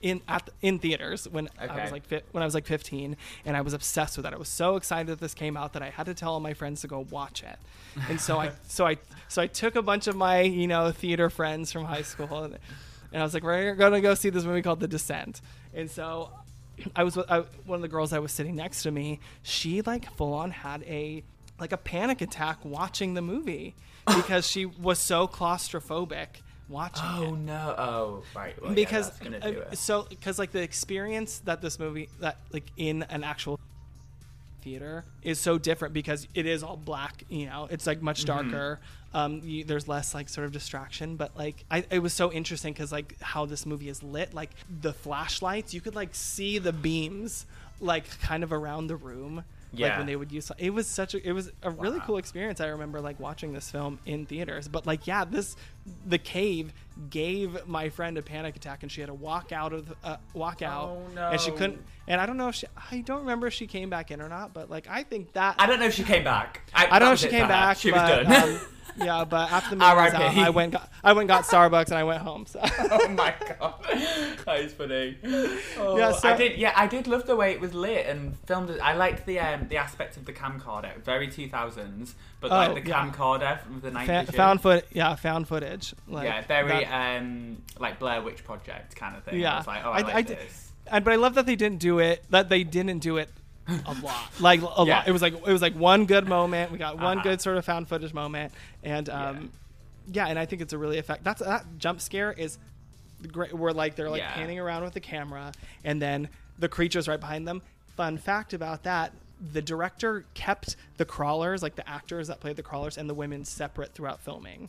in at the, in theaters when I was like fi- when I was like 15 and I was obsessed with it. I was so excited that this came out that I had to tell all my friends to go watch it. And so I so I so I took a bunch of my, you know, theater friends from high school and, and I was like we're going to go see this movie called The Descent. And so I was I, one of the girls I was sitting next to me. She like full on had a like a panic attack watching the movie because she was so claustrophobic watching oh it. no! Oh right. Well, yeah, because gonna uh, so because like the experience that this movie that like in an actual theater is so different because it is all black you know it's like much Mm-hmm. darker um you, there's less like sort of distraction but like I, it was so interesting because like how this movie is lit like the flashlights you could like see the beams like kind of around the room like when they would use it was such a it was a really Wow. cool experience i remember like watching this film in theaters but like yeah this the cave gave my friend a panic attack and she had to walk out of uh, walk out Oh, no. and she couldn't and i don't know if she i don't remember if she came back in or not but like i think that I don't know if she came back. I, I don't know if she came back She but, was done. um, yeah but after the movie was out i went got, i went got starbucks and i went home so oh my god, that is funny. Oh, Yeah, so- I did. Yeah, I did love the way it was lit and filmed. It. I liked the um, the aspect of the camcorder, very two thousands, but Oh, like the yeah. camcorder from the Fa- nineties. found foot yeah found footage like yeah, very that- um, like Blair Witch Project kind of thing. Yeah. I was like, oh, I, I- like I this. And but I love that they didn't do it. That they didn't do it a lot. Like a Yeah. lot. It was like it was like one good moment. We got one Uh-huh. good sort of found footage moment, and um, yeah. and I think it's a really effect. That's that jump scare is great. Where like they're like Yeah. panning around with the camera, and then the creatures right behind them. Fun fact about that. The director kept the crawlers, like the actors that played the crawlers, and the women separate throughout filming.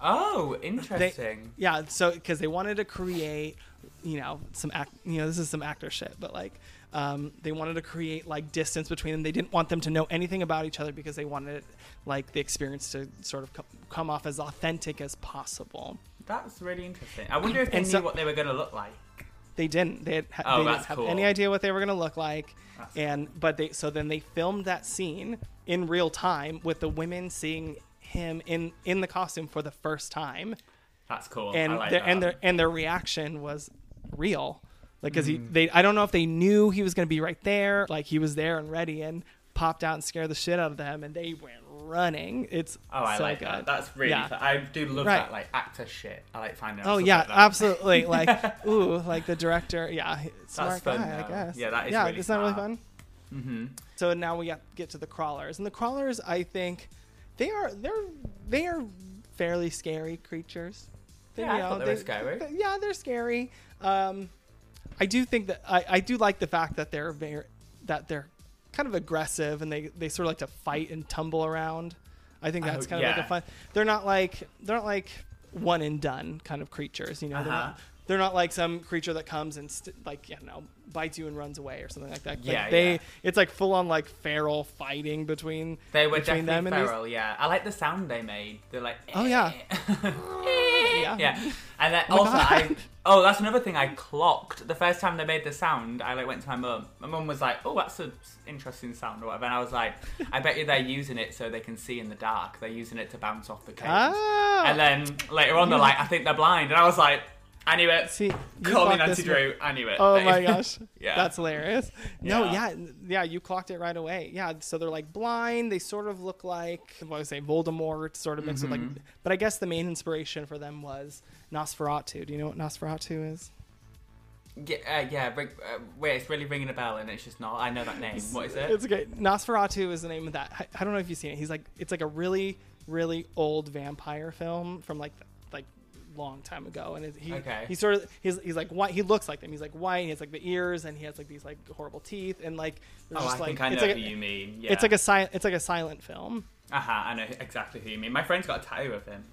Oh, They- interesting. yeah, so because they wanted to create, you know, some act, you know, this is some actor shit, but like, um, they wanted to create like distance between them. They didn't want them to know anything about each other because they wanted like the experience to sort of co- come off as authentic as possible. That's really interesting. I wonder if they And knew so- what they were going to look like. They didn't. They, had, ha- Oh, they didn't have cool. any idea what they were going to look like, That's and but they so then they filmed that scene in real time with the women seeing him in in the costume for the first time. That's cool. and I like their that. and their and their reaction was real like because Mm. he they i don't know if they knew he was going to be right there like he was there and ready and popped out and scared the shit out of them and they went running it's Oh, I so like good that. That's really. yeah. I do love Right. that, like actor shit. I like finding. out oh yeah like absolutely like ooh like the director yeah smart fun, guy i guess Yeah, that is yeah really isn't that really fun Mm-hmm. so now we got get to the crawlers and the crawlers i think they are they're they are fairly scary creatures They- Yeah, you know, thought they were scary. th- yeah they're scary um i do think that i i do like the fact that they're very that they're kind of aggressive and they they sort of like to fight and tumble around i think that's Oh, kind of like a fun they're not like they're not like one and done kind of creatures you know they're Uh-huh. not they're not like some creature that comes and st- like you know bites you and runs away or something like that. Like, Yeah, they yeah. it's like full on like feral fighting between They were between them definitely and feral. Yeah, I like the sound they made. They're like. Oh, yeah. "Eh." Yeah. yeah. And then Oh also I. Oh, that's another thing I clocked. The first time they made the sound, I like went to my mum. My mum was like, "Oh, that's an interesting sound or whatever," and I was like, "I bet you they're using it so they can see in the dark. They're using it to bounce off the caves." Ah, And then later on, they're like, "I think they're blind," and I was like, "I knew it." see, Call me Nancy Drew. I knew it. Oh my gosh, Yeah. that's hilarious. No, Yeah. yeah, yeah, you clocked it right away. Yeah, so they're like blind. They sort of look like what do I say, Voldemort, sort of mixed with Mm-hmm. like. But I guess the main inspiration for them was Nosferatu. Do you know what Nosferatu is? Yeah, uh, yeah. Ring, uh, wait, it's really ringing a bell, and it's just not. I know that name. What is it? It's okay. Nosferatu is the name of that. I, I don't know if you've seen it. He's like, it's like a really, really old vampire film from like, like long time ago, and it, he Okay. he sort of he's he's like white. He looks like them. He's like white. And he has like the ears, and he has like these like horrible teeth, and like there's Oh, I just, like, think I know it's like who a, you mean. Yeah. It's like a silent. It's like a silent film. Aha, I know exactly who you mean. My friend's got a tattoo of him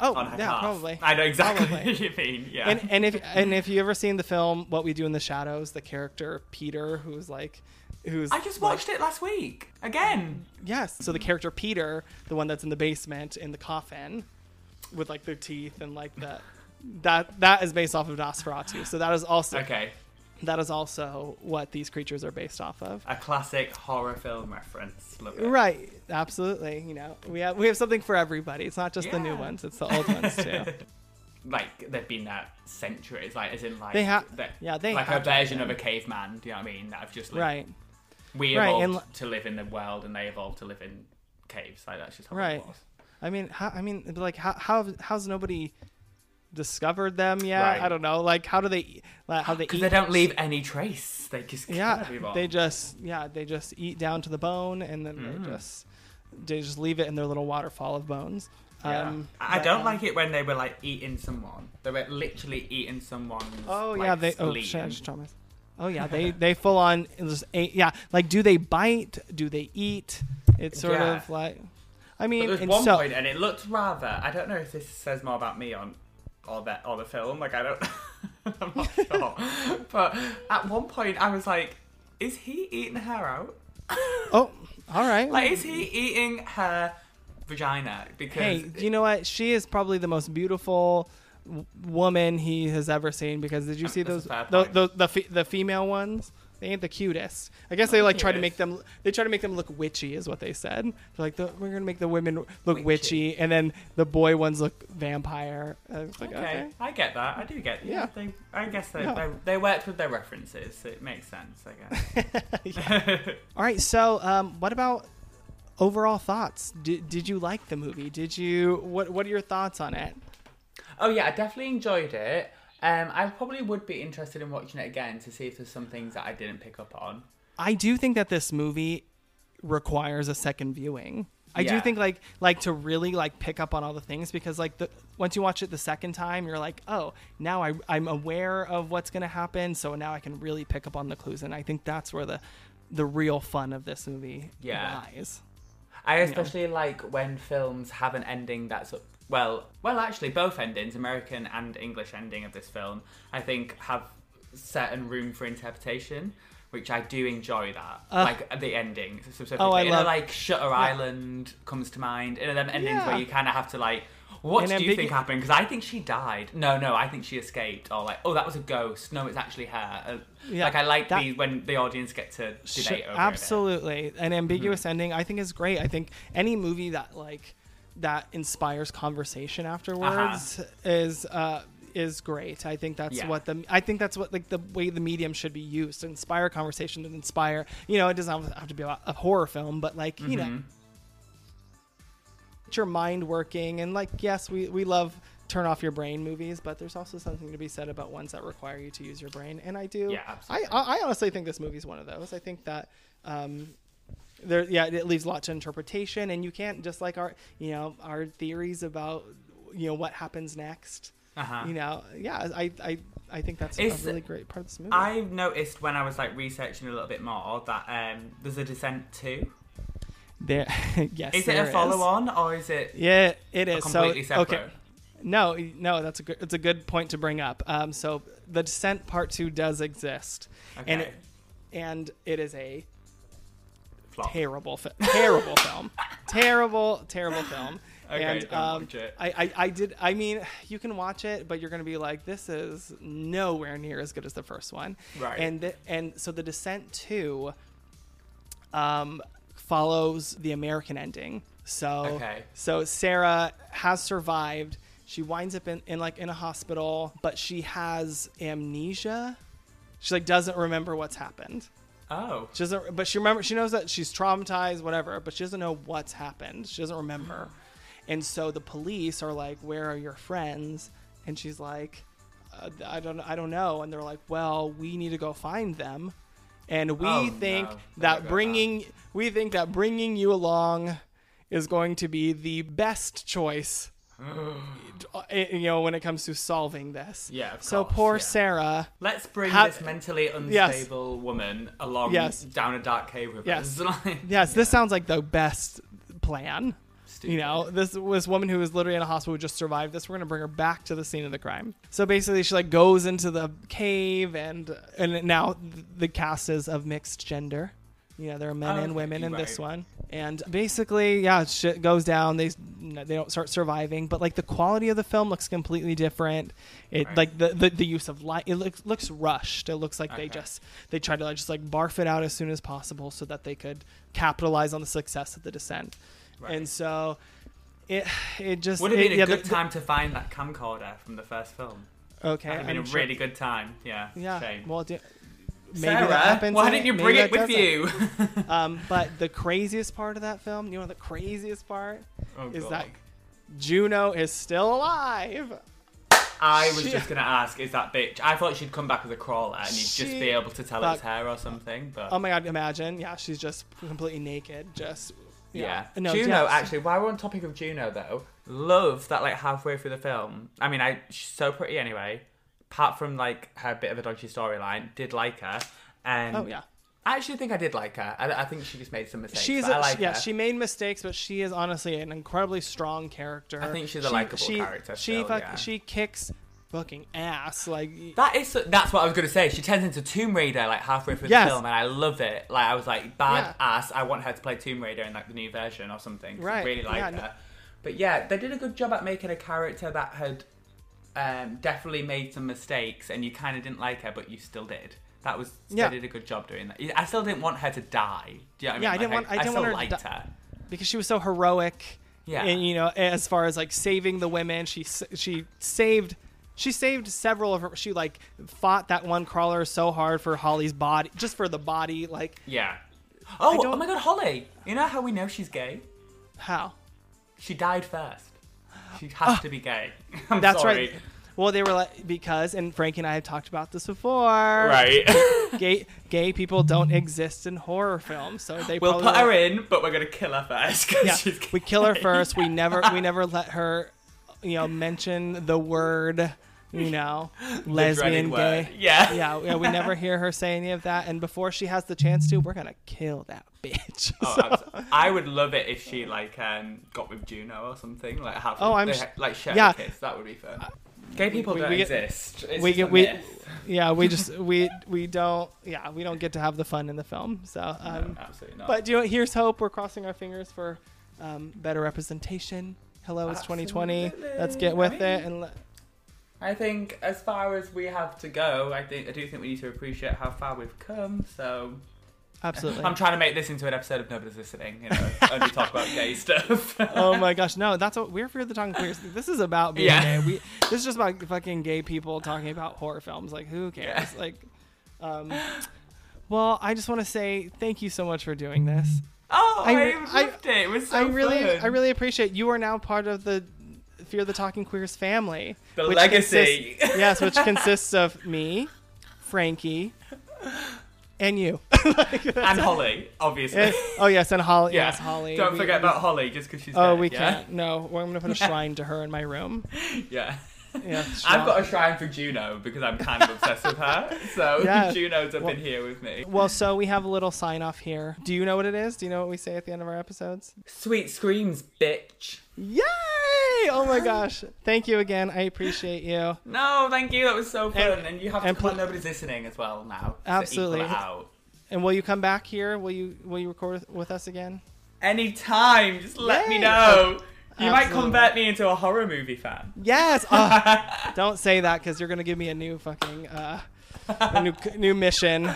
Oh, on yeah, calf. probably. I know exactly Probably. who you mean. Yeah. and and if and if you ever seen the film What We Do in the Shadows, the character Peter, who's like, who's I just like- watched it last week again. Yes. So the character Peter, the one that's in the basement in the coffin, with like their teeth and like the that that is based off of Nosferatu. So that is also Okay, that is also what these creatures are based off of. a classic horror film reference. Right. Absolutely. You know, we have we have something for everybody. It's not just the new ones; it's the old ones too. Like they've been there centuries. Like as in like They have. yeah, they like a version of a caveman. Do you know what I mean? That have just lived. right. We Right, evolved and to live in the world, and they evolved to live in caves. Like that's just how Right. it was. I mean, how, I mean, like, how, how how's nobody discovered them yet? Right. I don't know. Like, how do they? Like, how they Because eat? they don't leave any trace. They just Yeah, they just yeah they just eat down to the bone, and then Mm. they just they just leave it in their little waterfall of bones. Yeah. Um, I but, don't um, like it when they were like eating someone. They were literally eating someone. Oh like, yeah, they oh shit, I just told myself. Oh yeah, they they full on just ate. Yeah, like do they bite? Do they eat? It's sort Yeah. of like, I But mean, there was one so point, and it looked rather. I don't know if this says more about me on, or that or the film. Like I don't. I'm not sure. but at one point, I was like, "Is he eating her out? oh, all right. Like, is he eating her vagina? Because hey, you know what? She is probably the most beautiful w- woman he has ever seen. Because did you see those the the the, the female ones? They ain't the cutest. I guess they like try to make them. They try to make them look witchy, is what they said. They're like, the, we're gonna make the women look Witchy. witchy, and then the boy ones look vampire. I was like, okay, okay. I get that. I do get. Yeah, Yeah. they, I guess they, Yeah. they they worked with their references. So it makes sense. I guess. All right. So, um, what about overall thoughts? Did, did you like the movie? Did you? What What are your thoughts on it? Oh yeah, I definitely enjoyed it. Um, I probably would be interested in watching it again to see if there's some things that I didn't pick up on. I do think that this movie requires a second viewing. I do think like like to really like pick up on all the things because like the once you watch it the second time you're like oh now I I'm aware of what's gonna happen so now I can really pick up on the clues and I think that's where the the real fun of this movie Yeah. lies. I especially like when films have an ending that's well, well, actually, both endings, American and English ending of this film, I think have certain room for interpretation, which I do enjoy. That like the ending specifically. Oh, I you know, love- like Shutter Island comes to mind. You know, them endings where you kind of have to like. What And do you think happened? Because I think she died. No, no, I think she escaped. Or like, oh, that was a ghost. No, it's actually her. Uh, Yeah, like I like that- the when the audience get to debate Sh- over it. absolutely an ambiguous Mm-hmm. ending i think is great i think any movie that like that inspires conversation afterwards is uh is great i think that's Yeah. what the i think that's what like the way the medium should be used to inspire conversation and inspire you know it doesn't have- to be a, a horror film but like you know Mm-hmm. get your mind working and like yes we we love turn off your brain movies but there's also something to be said about ones that require you to use your brain and i do Yeah, absolutely. I I honestly think this movie's one of those i think that um there yeah it leaves a lot to interpretation and you can't just like our you know our theories about you know what happens next Uh-huh. you know yeah i i i think that's Is- a really great part of this movie I noticed when I was like researching a little bit more that um, there's a Descent too. there yes Is it there a follow on or is it? Yeah, it is. completely so separate? okay. No, no, that's a good. It's a good point to bring up. Um, so the Descent Part Two does exist, and it, and it is a Flop. terrible, fi- terrible film, terrible, terrible film. Okay, and um. I, I, I did. I mean, you can watch it, but you're gonna be like, this is nowhere near as good as the first one. Right. And and so the Descent Two, um, follows the American ending. So Okay. so Sarah has survived. She winds up in, in like in a hospital, but she has amnesia. She like doesn't remember what's happened. Oh. She doesn't, but she remember. She knows that she's traumatized, whatever. But she doesn't know what's happened. She doesn't remember. And so the police are like, "Where are your friends?" And she's like, uh, "I don't, I don't know." And they're like, "Well, we need to go find them." And we Oh, think no. That bringing, we think that bringing you along is going to be the best choice Eh, you know, when it comes to solving this. Yeah, So course, poor yeah. Sarah. Let's bring Ha- this mentally Yes. unstable woman along Yes. down a dark cave with Yes. us. Yes, this sounds like the best plan. stupid. You know, this was woman who was literally in a hospital who just survived this. We're gonna bring her back to the scene of the crime. So basically, she like goes into the cave, and and now the cast is of mixed gender. You know, there are men Oh, and women in right. this one, and basically, yeah, shit goes down. They they don't start surviving, but like the quality of the film looks completely different. It Right. like the, the the use of light. It looks looks rushed. It looks like they just they tried to like, just like barf it out as soon as possible so that they could capitalize on the success of the descent. Right. And so it it just Would have it- been a yeah, good the- time to find that camcorder from the first film. Okay, That'd have been I'm a sure- really good time. Yeah. yeah. Shame. Well, do, maybe Sarah, that happens. why didn't you bring it with you? Um, but the craziest part of that film, you know, the craziest part Oh, is God. that Juno is still alive. I was She- just gonna ask, is that bitch? I thought she'd come back as a crawler and you'd just be able to tell fuck. it's her or something. But Oh my god, imagine. Yeah, she's just completely naked. Just yeah, No, Juno. yes. Actually, while we're on topic of Juno, though, love that like halfway through the film. I mean, I she's so pretty anyway. Apart from like her bit of a dodgy storyline, did like her, and Oh yeah. I actually think I did like her. I, I think she just made some mistakes. She's but I a, like yeah, her. she made mistakes, but she is honestly an incredibly strong character. I think she's a She- likable she, character She still, fuck, yeah. she kicks fucking ass. Like That is that's what I was gonna say. She turns into Tomb Raider like halfway through Yes. the film, and I love it. Like I was like, bad Yeah. ass. I want her to play Tomb Raider in like the new version or something. 'cause I Right, Really like yeah, her. no- But yeah, they did a good job at making a character that had um, definitely made some mistakes, and you kind of didn't like her, but you still did. That was Yeah. they did a good job doing that. I still didn't want her to die. Do you know what Yeah, I I didn't Like, want- I didn't still want her to liked di- her. because she was so heroic. Yeah. And you know, as far as like saving the women, she she saved she saved several of her. She like fought that one crawler so hard for Holly's body, just for the body. Like Yeah. Oh, oh my god, Holly! You know how we know she's gay? how? She died first. She has to be gay. I'm Ah. That's sorry. right. Well, they were like because, and Frankie and I have talked about this before. Right. Gay gay people don't exist in horror films, so they we'll probably put her in, but we're gonna kill her first. 'cause Yeah, she's we kill her first. We never we never let her, you know, mention the word, you know, lesbian, gay. word. Yeah. yeah, yeah, we never hear her say any of that. And before she has the chance to, we're gonna kill that bitch. Oh, So- I would love it if she like um, got with Juno or something. Like have Oh, I'm they sh- like share yeah. a kiss. That would be fun. Gay people we- don't we get- exist. It's we get we, yeah, we just we we don't yeah we don't get to have the fun in the film. So, No, um, absolutely not. but you know, here's hope. We're crossing our fingers for um, better representation. Hello, it's 2020. Let's get with I it and. Let, I think as far as we have to go, I think I do think we need to appreciate how far we've come. So absolutely. I'm trying to make this into an episode of Nobody's Listening. You know, only talk about gay stuff. oh my gosh, no, that's what we're Fear the Talking Queers. This is about being Yeah. gay. We this is just about fucking gay people talking about horror films. Like who cares? Yeah. Like um well, I just want to say thank you so much for doing this. Oh, I I, re- I- it. It was so I really fun. I really appreciate you are now part of the Fear the Talking Queers family. The which legacy. consists- yes, which consists of me, Frankie, and you. Like, and. Holly, obviously. Eh, oh yes, and Holly. yeah. Yes, Holly. Don't We- forget we- about Holly just because she's Oh, dead, we yeah? can't. No, we're gonna put a shrine to her in my room. Yeah. Yeah, I've got a shrine for Juno because I'm kind of obsessed with her. So Yeah. Juno's up Well- in here with me. Well, so we have a little sign off here. Do you know what it is? Do you know what we say at the end of our episodes? Sweet screams, bitch. Yay! Oh my gosh. Thank you again. I appreciate you. No, thank you. That was so fun. And- And, you have and to put pl- nobody's listening as well now. Absolutely. And will you come back here? Will you will you record with- us again? Anytime, just let me Yay. know. You might convert me into a horror movie fan. Yes. Oh, don't say that because you're gonna give me a new fucking uh, a new new mission.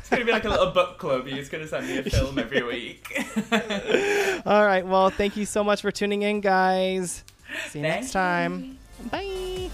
It's gonna be like a little book club. You're just gonna send me a film every week. All right. Well, thank you so much for tuning in, guys. See you next time. Bye.